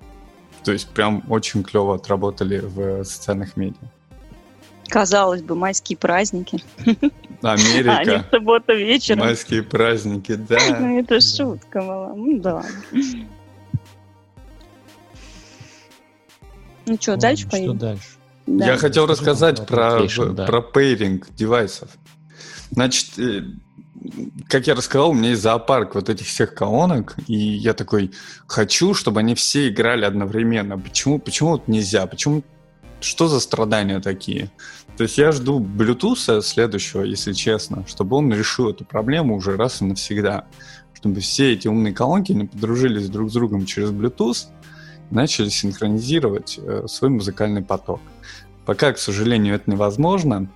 То есть прям очень клево отработали в социальных медиа. Казалось бы, майские праздники. [LAUGHS] Америка. А не суббота вечером. Майские праздники, да. [LAUGHS] Ну, это шутка была. Ну, да. Ну что, дальше поедем? Что дальше? Да. Я хотел рассказать про, да. про пейринг девайсов. Значит, э, как я рассказал, у меня есть зоопарк вот этих всех колонок, и я такой, хочу, чтобы они все играли одновременно. Почему, почему вот нельзя? Почему, что за страдания такие? То есть я жду Bluetooth следующего, если честно, чтобы он решил эту проблему уже раз и навсегда. Чтобы все эти умные колонки не подружились друг с другом через Bluetooth, начали синхронизировать э, свой музыкальный поток. Пока, к сожалению, это невозможно.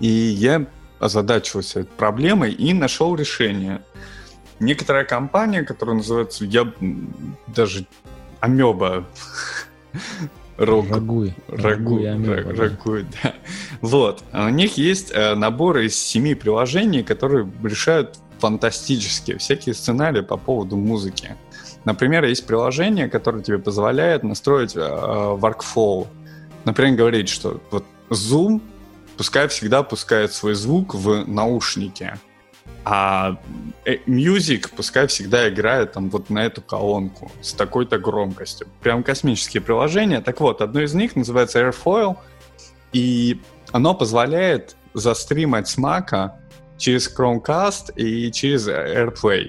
И я озадачился этой проблемой и нашел решение. Некоторая компания, которая называется, я даже Амеба. [LAUGHS] Рог, рагуй. Рагуй, амеба, рагуй, да. да. Вот. А у них есть э, наборы из семи приложений, которые решают фантастические всякие сценарии по поводу музыки. Например, есть приложение, которое тебе позволяет настроить э, workflow. Например, говорить, что вот Zoom пускай всегда пускает свой звук в наушнике, а э, Music пускай всегда играет там вот на эту колонку с такой-то громкостью. Прям космические приложения. Так вот, одно из них называется Airfoil, и оно позволяет застримать с Mac через Chromecast и через AirPlay.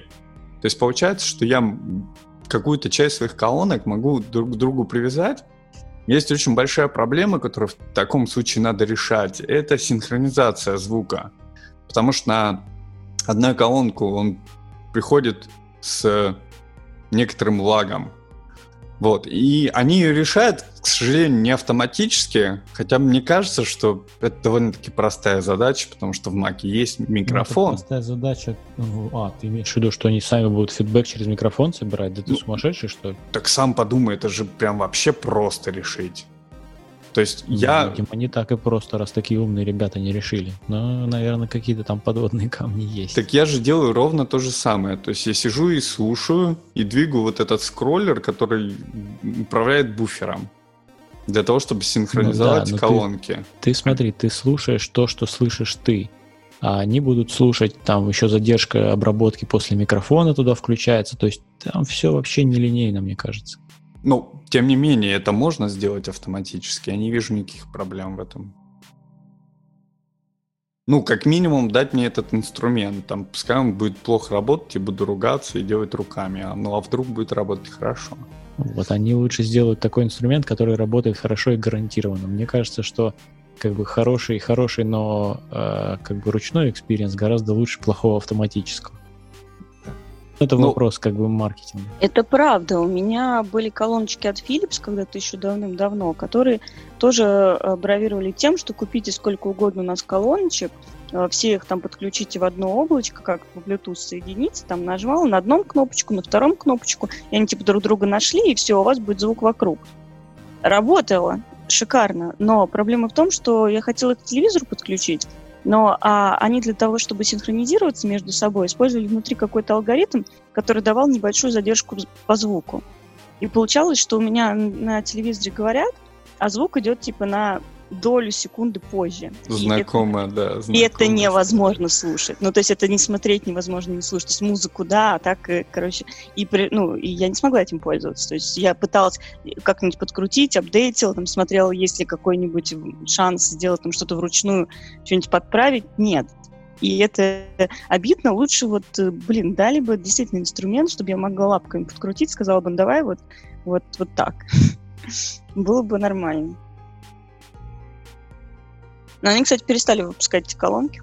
То есть получается, что я какую-то часть своих колонок могу друг к другу привязать, есть очень большая проблема, которую в таком случае надо решать. Это синхронизация звука. Потому что на одну колонку он приходит с некоторым лагом. Вот. И они ее решают, к сожалению, не автоматически, хотя мне кажется, что это довольно-таки простая задача, потому что в Mac есть микрофон. Это простая задача. Ну, а, ты имеешь в виду, что они сами будут фидбэк через микрофон собирать? Да ты ну, сумасшедший, что ли? Так сам подумай, это же прям вообще просто решить. То есть ну, я... Видимо, не так и просто, раз такие умные ребята не решили. Но, наверное, какие-то там подводные камни есть. Так я же делаю ровно то же самое. То есть я сижу и слушаю, и двигаю вот этот скроллер, который управляет буфером. Для того, чтобы синхронизовать ну, да, колонки. Ты, ты смотри, ты слушаешь то, что слышишь ты. А они будут слушать, там еще задержка обработки после микрофона туда включается. То есть там все вообще нелинейно, мне кажется. Ну, тем не менее, это можно сделать автоматически. Я не вижу никаких проблем в этом. Ну, как минимум, дать мне этот инструмент. Там, пускай он будет плохо работать, я буду ругаться и делать руками. А, ну, а вдруг будет работать хорошо. Вот они лучше сделают такой инструмент, который работает хорошо и гарантированно. Мне кажется, что как бы хороший, хороший, но э, как бы ручной experience гораздо лучше плохого автоматического. Это ну, вопрос как бы маркетинга. Это правда. У меня были колоночки от Philips когда-то еще давным-давно, которые тоже бравировали тем, что купите сколько угодно у нас колоночек, э, все их там подключите в одно облачко, как по Bluetooth соединиться, там нажал на одном кнопочку, на втором кнопочку, и они типа друг друга нашли, и все, у вас будет звук вокруг. Работало шикарно, но проблема в том, что я хотела к телевизору подключить, но а, они для того, чтобы синхронизироваться между собой, использовали внутри какой-то алгоритм, который давал небольшую задержку по звуку. И получалось, что у меня на телевизоре говорят, а звук идет типа на долю секунды позже. Знакомо, и это, да. Знакомо. И это невозможно слушать. Ну, то есть это не смотреть невозможно не слушать. То есть музыку, да, а так, э, короче, и, при, ну, и я не смогла этим пользоваться. То есть я пыталась как-нибудь подкрутить, апдейтила, там, смотрела, есть ли какой-нибудь шанс сделать там что-то вручную, что-нибудь подправить. Нет. И это обидно. Лучше вот, э, блин, дали бы действительно инструмент, чтобы я могла лапками подкрутить, сказала бы, «Ну, давай вот, вот, вот так. [LAUGHS] Было бы нормально. Но они, кстати, перестали выпускать эти колонки.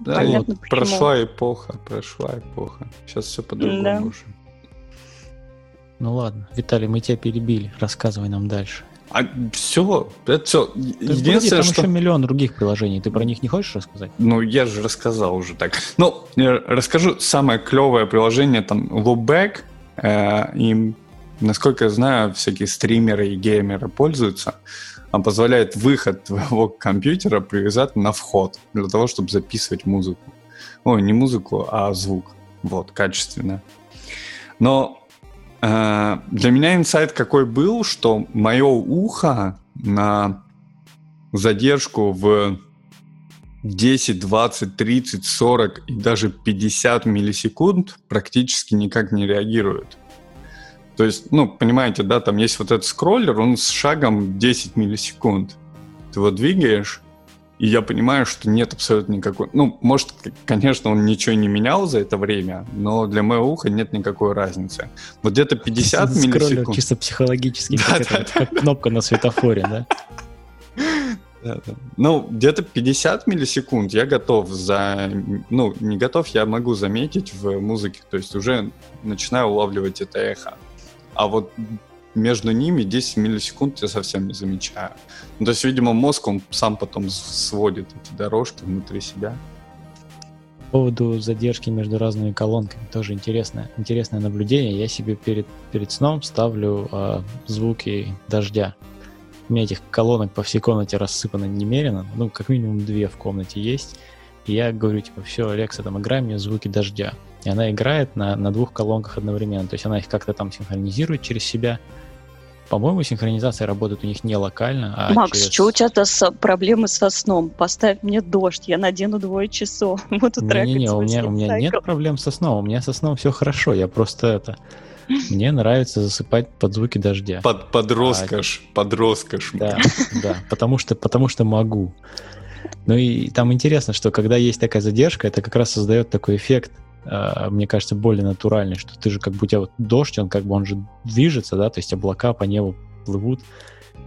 Да, Понятно, вот прошла эпоха, прошла эпоха. Сейчас все по-другому да. уже. Ну ладно, Виталий, мы тебя перебили. Рассказывай нам дальше. А все, это все. Единственное, там что... еще миллион других приложений. Ты про них не хочешь рассказать? Ну, я же рассказал уже так. Ну, расскажу самое клевое приложение, там, Loopback. Э, им, насколько я знаю, всякие стримеры и геймеры пользуются. Он позволяет выход твоего компьютера привязать на вход для того, чтобы записывать музыку. Ой, не музыку, а звук. Вот, качественно. Но э, для меня инсайт какой был, что мое ухо на задержку в 10, 20, 30, 40 и даже 50 миллисекунд практически никак не реагирует. То есть, ну, понимаете, да, там есть вот этот скроллер, он с шагом 10 миллисекунд. Ты его двигаешь, и я понимаю, что нет абсолютно никакой... Ну, может, конечно, он ничего не менял за это время, но для моего уха нет никакой разницы. Вот где-то 50 Скроллер миллисекунд... чисто психологически, да, как, да, это, да. как кнопка на светофоре, да. Ну, где-то 50 миллисекунд я готов за... Ну, не готов, я могу заметить в музыке. То есть уже начинаю улавливать это эхо. А вот между ними 10 миллисекунд я совсем не замечаю. Ну, то есть, видимо, мозг, он сам потом сводит эти дорожки внутри себя. По поводу задержки между разными колонками тоже интересное, интересное наблюдение. Я себе перед, перед сном ставлю э, звуки дождя. У меня этих колонок по всей комнате рассыпано немерено. Ну, как минимум две в комнате есть. И я говорю, типа, все, Алекса, там, играй мне звуки дождя. И она играет на, на двух колонках одновременно. То есть она их как-то там синхронизирует через себя. По-моему, синхронизация работает у них не локально, а Макс, через... что у тебя-то с, проблемы со сном? Поставь мне дождь, я надену двое часов. [LAUGHS] Буду Не-не-не, у меня, у меня нет проблем со сном. У меня со сном все хорошо. Я просто это... Мне нравится засыпать под звуки дождя. Под, под роскошь, а, под роскошь. Да, [LAUGHS] да, потому что, потому что могу. Ну и там интересно, что когда есть такая задержка, это как раз создает такой эффект мне кажется, более натуральный, что ты же как бы у тебя вот дождь, он как бы он же движется, да, то есть облака по небу плывут,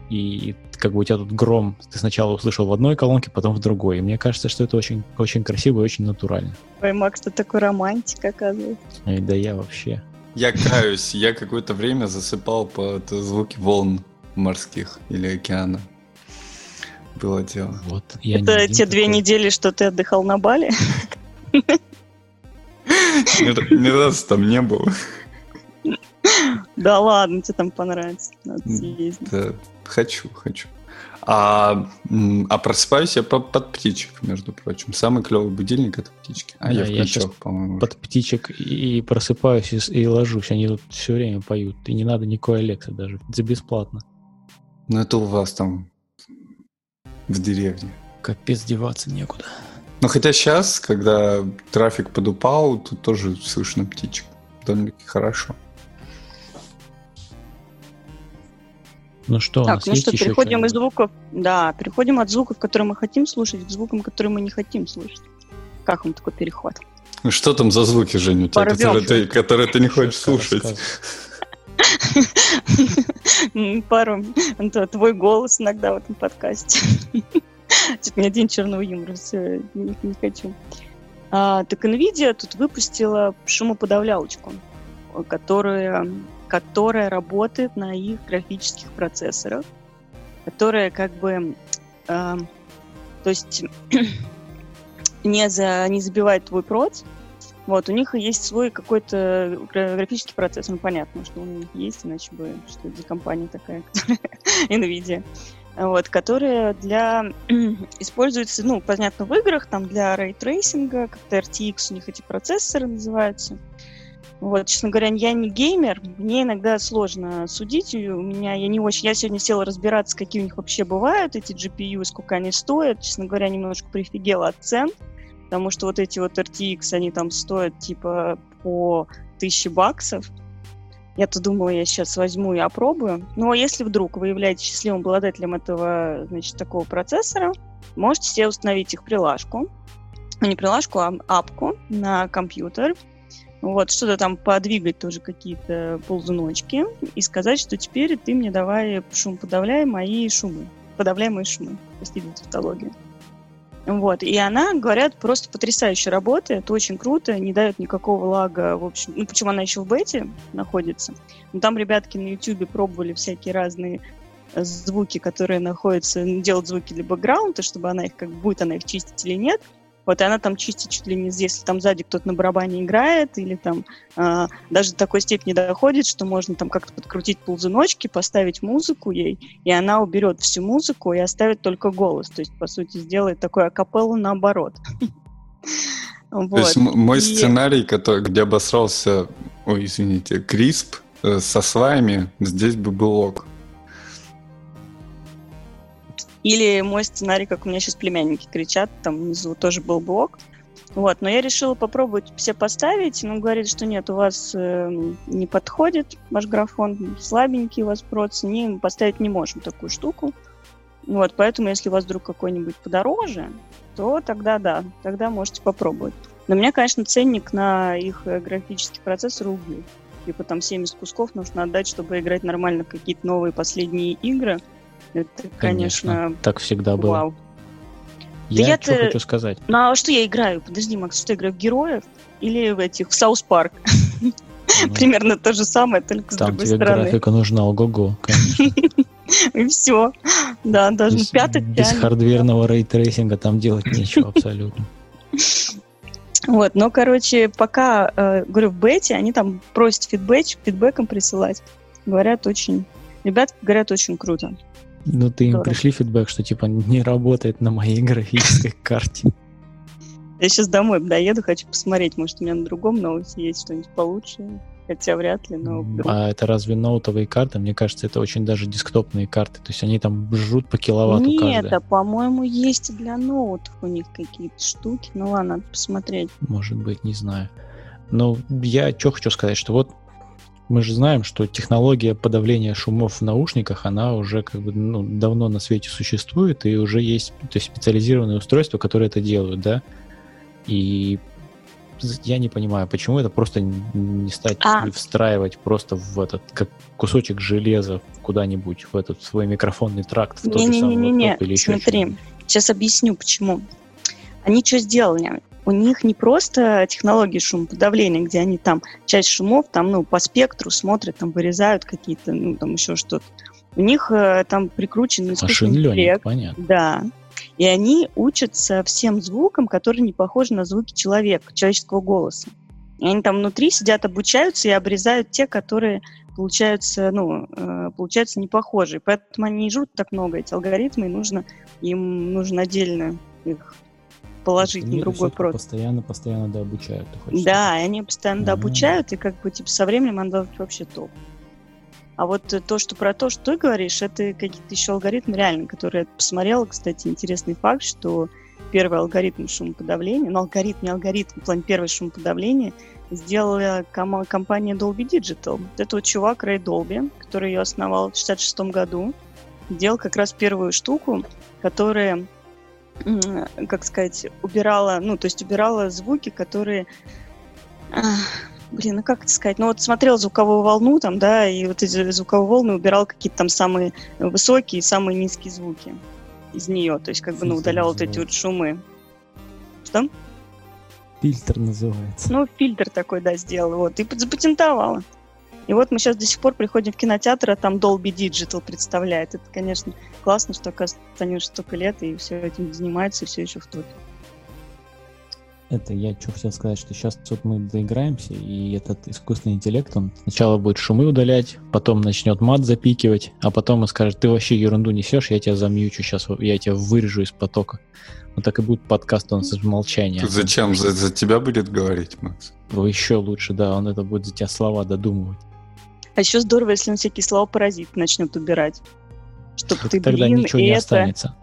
и как бы у тебя тут гром, ты сначала услышал в одной колонке, потом в другой. И мне кажется, что это очень, очень красиво и очень натурально. Ой, Макс, ты такой романтик, оказывается. И, да я вообще. Я каюсь, я какое-то время засыпал под звуки волн морских или океана. Было дело. Вот, я это те такой. две недели, что ты отдыхал на Бали? [LAUGHS] Ни разу там не был. Да ладно, тебе там понравится. Надо съездить. Да, хочу, хочу. А, а просыпаюсь я под, под птичек, между прочим. Самый клевый будильник это птички. А да, я включал, по-моему. Под птичек и просыпаюсь и, и ложусь. Они тут все время поют. И не надо никакой Алекса даже. Это бесплатно. Ну это у вас там в деревне. Капец, деваться некуда. Ну, хотя сейчас, когда трафик подупал, тут тоже слышно птичек. Домики хорошо. Ну что, так, ну что, переходим из звуков, да, переходим от звуков, которые мы хотим слушать, к звукам, которые мы не хотим слушать. Как он такой переход? Ну что там за звуки, Женя, у тебя, которые ты, которые ты не хочешь слушать? [LAUGHS] Пару. Твой голос иногда в этом подкасте. [LAUGHS] Меня день черного юмора, все, не, не хочу. А, так NVIDIA тут выпустила шумоподавлялочку, которая, которая работает на их графических процессорах, которая как бы, э, то есть [CLEARS THROAT] не, за, не забивает твой проц, вот, у них есть свой какой-то графический процессор, ну, понятно, что он есть, иначе бы, что это за компания такая, [LAUGHS] NVIDIA вот, которые для [CLEARS THROAT] используются, ну, понятно, в играх, там для рейтрейсинга, как-то RTX у них эти процессоры называются. Вот, честно говоря, я не геймер, мне иногда сложно судить, у меня я не очень, я сегодня села разбираться, какие у них вообще бывают эти GPU, сколько они стоят, честно говоря, немножко прифигела от цен, потому что вот эти вот RTX, они там стоят типа по 1000 баксов, я-то думала, я сейчас возьму и опробую. Но если вдруг вы являетесь счастливым обладателем этого, значит, такого процессора, можете себе установить их прилажку. Ну, не прилажку, а апку на компьютер. Вот, что-то там подвигать тоже какие-то ползуночки и сказать, что теперь ты мне давай шум подавляй мои шумы. Подавляй мои шумы. Простите тавтологию. Вот. И она, говорят, просто потрясающе работает, очень круто, не дает никакого лага, в общем. Ну, почему она еще в бете находится. Но там ребятки на YouTube пробовали всякие разные звуки, которые находятся, делать звуки для бэкграунда, чтобы она их, как будет она их чистить или нет. Вот и она там чистит чуть ли не, если там сзади кто-то на барабане играет, или там э, даже до такой степени доходит, что можно там как-то подкрутить ползуночки, поставить музыку ей, и она уберет всю музыку и оставит только голос. То есть, по сути, сделает такой акапеллу наоборот. [LAUGHS] Вот. То есть мой и... сценарий, который, где обосрался, ой, извините, Крисп э, со сваями, здесь бы был ок. Или мой сценарий, как у меня сейчас племянники кричат, там внизу тоже был бы ок. Вот, но я решила попробовать все поставить, но говорит, что нет, у вас э, не подходит ваш графон, слабенький у вас проц, не, поставить не можем такую штуку. Вот, поэтому если у вас вдруг какой-нибудь подороже, то тогда да, тогда можете попробовать. Но у меня, конечно, ценник на их э, графический процессор убил. Типа там 70 кусков нужно отдать, чтобы играть нормально какие-то новые последние игры. Это, конечно, конечно так всегда было. Вау. Я да что хочу сказать. Ну а что я играю? Подожди, Макс, что я играю в героев или в этих в South Park? Ну, Примерно то же самое, только с другой стороны. Там тебе графика нужна, ого-го, конечно. [LAUGHS] И все. Да, даже без, пятый Без хардверного рейтрейсинга там делать нечего абсолютно. [LAUGHS] Вот, но, короче, пока, э, говорю, в бете, они там просят фидбэк, фидбэком присылать. Говорят, очень... Ребят говорят, очень круто. Ну, ты им пришли фидбэк, что, типа, не работает на моей [LAUGHS] графической карте. Я сейчас домой доеду, хочу посмотреть, может, у меня на другом ноуте есть что-нибудь получше. Хотя вряд ли, но... Вдруг. А это разве ноутовые карты? Мне кажется, это очень даже десктопные карты. То есть они там жрут по киловатту Нет, каждая. а по-моему, есть для ноутов у них какие-то штуки. Ну ладно, надо посмотреть. Может быть, не знаю. Но я что хочу сказать, что вот мы же знаем, что технология подавления шумов в наушниках, она уже как бы ну, давно на свете существует, и уже есть то есть, специализированные устройства, которые это делают, да. И я не понимаю, почему это просто не стать а. не встраивать просто в этот как кусочек железа куда-нибудь в этот свой микрофонный тракт в тот не, же самый не, не, не. Смотри, сейчас объясню почему. Они что сделали? У них не просто технологии шумоподавления, где они там часть шумов там, ну, по спектру смотрят, там вырезают какие-то, ну, там еще что-то. У них э, там прикручен искусственный интеллект. понятно. Да, и они учатся всем звукам, которые не похожи на звуки человека, человеческого голоса. И они там внутри сидят, обучаются и обрезают те, которые получаются, ну, э, получаются не похожие. Поэтому они не жрут так много, эти алгоритмы, и нужно, им нужно отдельно их положить на другой прод. Постоянно, постоянно дообучают. Да, и они постоянно дообучают, и как бы типа со временем оно вообще топ. А вот то, что про то, что ты говоришь, это какие-то еще алгоритмы реально, которые я посмотрела. Кстати, интересный факт, что первый алгоритм шумоподавления, ну, алгоритм, не алгоритм, план первый шумоподавления сделала ком- компания Dolby Digital. Это вот чувак Рэй Долби, который ее основал в 66 году, делал как раз первую штуку, которая, как сказать, убирала, ну, то есть убирала звуки, которые блин, ну как это сказать, ну вот смотрел звуковую волну там, да, и вот эти звуковые волны убирал какие-то там самые высокие самые низкие звуки из нее, то есть как бы, ну, удалял вот эти вот шумы. Что? Фильтр называется. Ну, фильтр такой, да, сделал, вот, и запатентовала. И вот мы сейчас до сих пор приходим в кинотеатр, а там Dolby Digital представляет. Это, конечно, классно, что, оказывается, они уже столько лет и все этим занимаются, и все еще в топе это я что хотел сказать, что сейчас вот мы доиграемся, и этот искусственный интеллект, он сначала будет шумы удалять, потом начнет мат запикивать, а потом и скажет, ты вообще ерунду несешь, я тебя замьючу сейчас, я тебя вырежу из потока. Вот так и будет подкаст у нас из молчания. Тут зачем? За, за тебя будет говорить, Макс? Еще лучше, да, он это будет за тебя слова додумывать. А еще здорово, если он всякие слова паразит начнет убирать. Чтобы ты, Тогда блин, ничего не это... останется.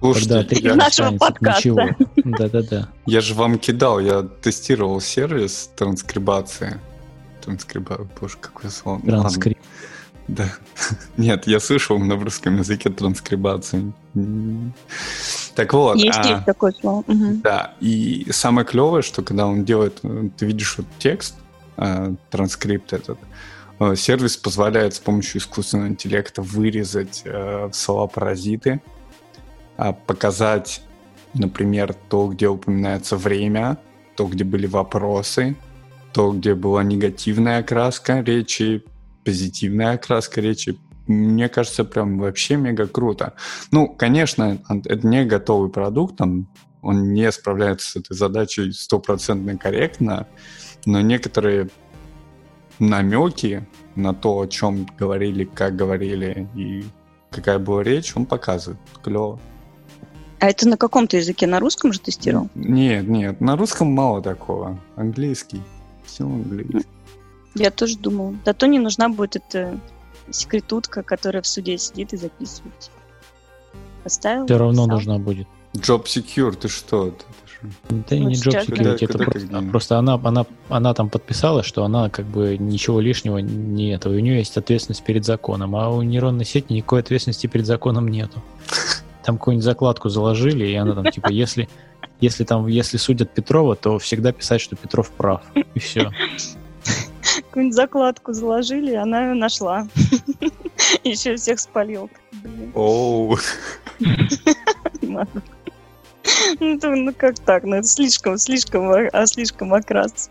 Слушайте, я... нашего подкаста. Да-да-да. Я же вам кидал, я тестировал сервис транскрибации. Транскриба... Боже, какое слово. Транскриб. Да. Нет, я слышал на русском языке транскрибацию. Так вот. Есть, а, есть такое слово. Угу. Да, и самое клевое, что когда он делает, ты видишь вот текст, а, транскрипт этот, а, сервис позволяет с помощью искусственного интеллекта вырезать а, слова-паразиты, а, показать, например, то, где упоминается время, то, где были вопросы, то, где была негативная окраска речи, позитивная окраска речи, мне кажется, прям вообще мега круто. Ну, конечно, это не готовый продукт, там, он не справляется с этой задачей стопроцентно корректно, но некоторые намеки на то, о чем говорили, как говорили и какая была речь, он показывает. Клево. А это на каком-то языке? На русском же тестировал? Нет, нет, на русском мало такого. Английский. Все английский. Я тоже думала. Да то не нужна будет эта секретутка, которая в суде сидит и записывает. Поставил? Все равно нужна будет. Job Secure, ты что? Да ну, не Job Security, это просто, просто она, она, она там подписала, что она как бы ничего лишнего нет, у нее есть ответственность перед законом, а у нейронной сети никакой ответственности перед законом нету. Там какую-нибудь закладку заложили, и она там типа, если, если там, если судят Петрова, то всегда писать, что Петров прав, и все. Какую-нибудь закладку заложили, она ее нашла. Еще всех спалил. Оу. Ну, ну как так? Ну это слишком, слишком, а слишком окрас.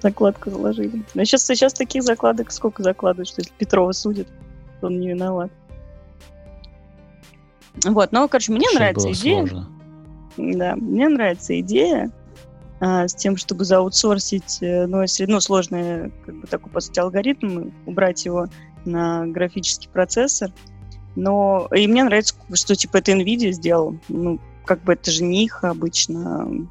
Закладку заложили. Но сейчас, сейчас таких закладок сколько закладывают, что если Петрова судит, то он не виноват. Вот, ну, короче, мне нравится идея. Сложно. Да, мне нравится идея а, с тем, чтобы зааутсорсить, э, ну, если, ну, сложный, как бы такой, по сути, алгоритм, убрать его на графический процессор. Но и мне нравится, что типа это NVIDIA сделал. Ну, как бы это же не их обычно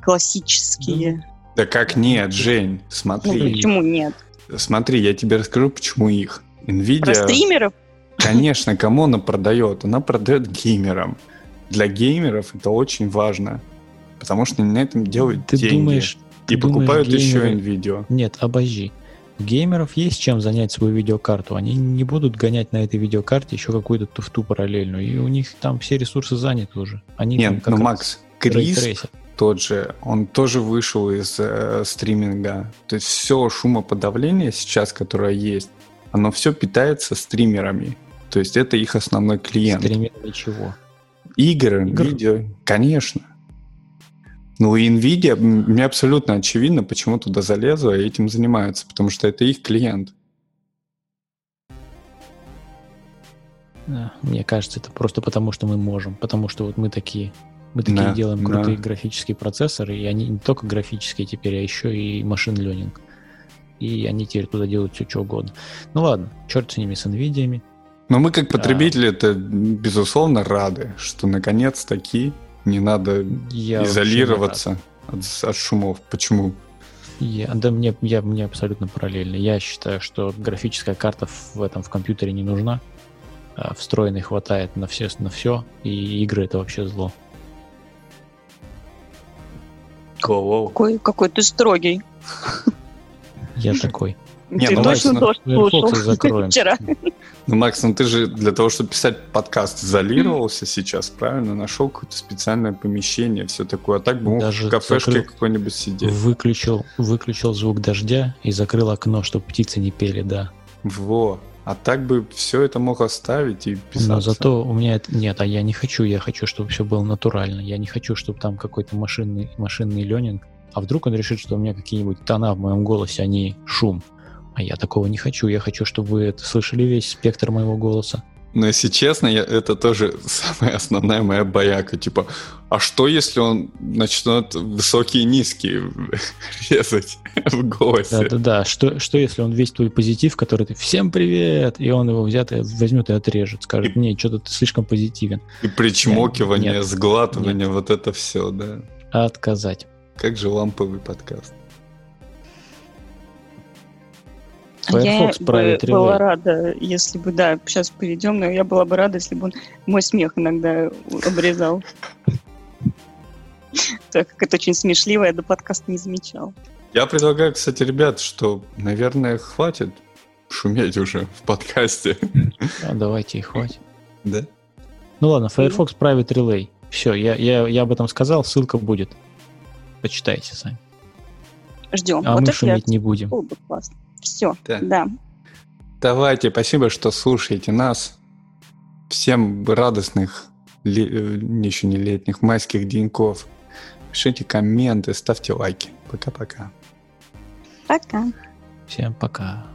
классические. Да как нет, Жень, смотри. Ну, почему нет? Смотри, я тебе расскажу, почему их. NVIDIA... Про стримеров? Конечно, кому она продает? Она продает геймерам. Для геймеров это очень важно, потому что на этом делают ты деньги. Думаешь, и покупают думаешь, геймеры... еще NVIDIA. Нет, обожди. Геймеров есть чем занять свою видеокарту. Они не будут гонять на этой видеокарте еще какую-то туфту параллельную. И у них там все ресурсы заняты уже. Они Нет, ну Макс, Крис тот же, он тоже вышел из э, стриминга. То есть все шумоподавление сейчас, которое есть, оно все питается стримерами. То есть это их основной клиент. Стримерами чего? Игры, Игр? видео, конечно. Ну и Nvidia, мне абсолютно очевидно, почему туда залезла и этим занимаются, потому что это их клиент. Да, мне кажется, это просто потому, что мы можем, потому что вот мы такие, мы такие да, делаем крутые да. графические процессоры, и они не только графические теперь, а еще и машин ленинг. И они теперь туда делают все, что угодно. Ну ладно, черт с ними, с NVIDIA. Но мы как потребители а... это, безусловно, рады, что наконец-таки не надо я изолироваться от, от шумов. Почему? Я, да мне, я, мне абсолютно параллельно. Я считаю, что графическая карта в этом в компьютере не нужна. А встроенной хватает на все, на все, и игры это вообще зло. Какой, какой ты строгий. Я такой. Не, ты ну, точно Макс, тоже слушал [LAUGHS] закроем. вчера. Ну, Макс, ну ты же для того, чтобы писать подкаст, изолировался сейчас, правильно? Нашел какое-то специальное помещение, все такое. А так бы мог Даже в кафешке закрыл, какой-нибудь сидеть. Выключил, выключил звук дождя и закрыл окно, чтобы птицы не пели, да. Во. А так бы все это мог оставить и писать. Но зато у меня это... Нет, а я не хочу. Я хочу, чтобы все было натурально. Я не хочу, чтобы там какой-то машинный, машинный ленинг. А вдруг он решит, что у меня какие-нибудь тона в моем голосе, а не шум. А я такого не хочу. Я хочу, чтобы вы это слышали весь спектр моего голоса. Но если честно, я, это тоже самая основная моя бояка. Типа, а что если он начнет высокие и низкие [LAUGHS] резать в голосе? Да-да-да. Что, что если он весь твой позитив, который ты «Всем привет!» и он его взят, возьмет и отрежет. Скажет, и, не, что-то ты слишком позитивен. И причмокивание, нет, сглатывание, нет. вот это все, да. Отказать. Как же ламповый подкаст. Firefox я бы была рада, если бы, да, сейчас перейдем, но я была бы рада, если бы он мой смех иногда обрезал. [LAUGHS] Так как это очень смешливо, я до подкаста не замечал. Я предлагаю, кстати, ребят, что, наверное, хватит шуметь уже в подкасте. [LAUGHS] А, давайте и хватит. Да? Ну ладно, Firefox Private Relay. Все, я, я, я об этом сказал, ссылка будет. Почитайте сами. Ждем. А вот мы шуметь не будем. Было бы классно. Все, да. да. Давайте, спасибо, что слушаете нас. Всем радостных, ле- э, еще не летних, майских деньков. Пишите комменты, ставьте лайки. Пока-пока. Пока. Всем пока.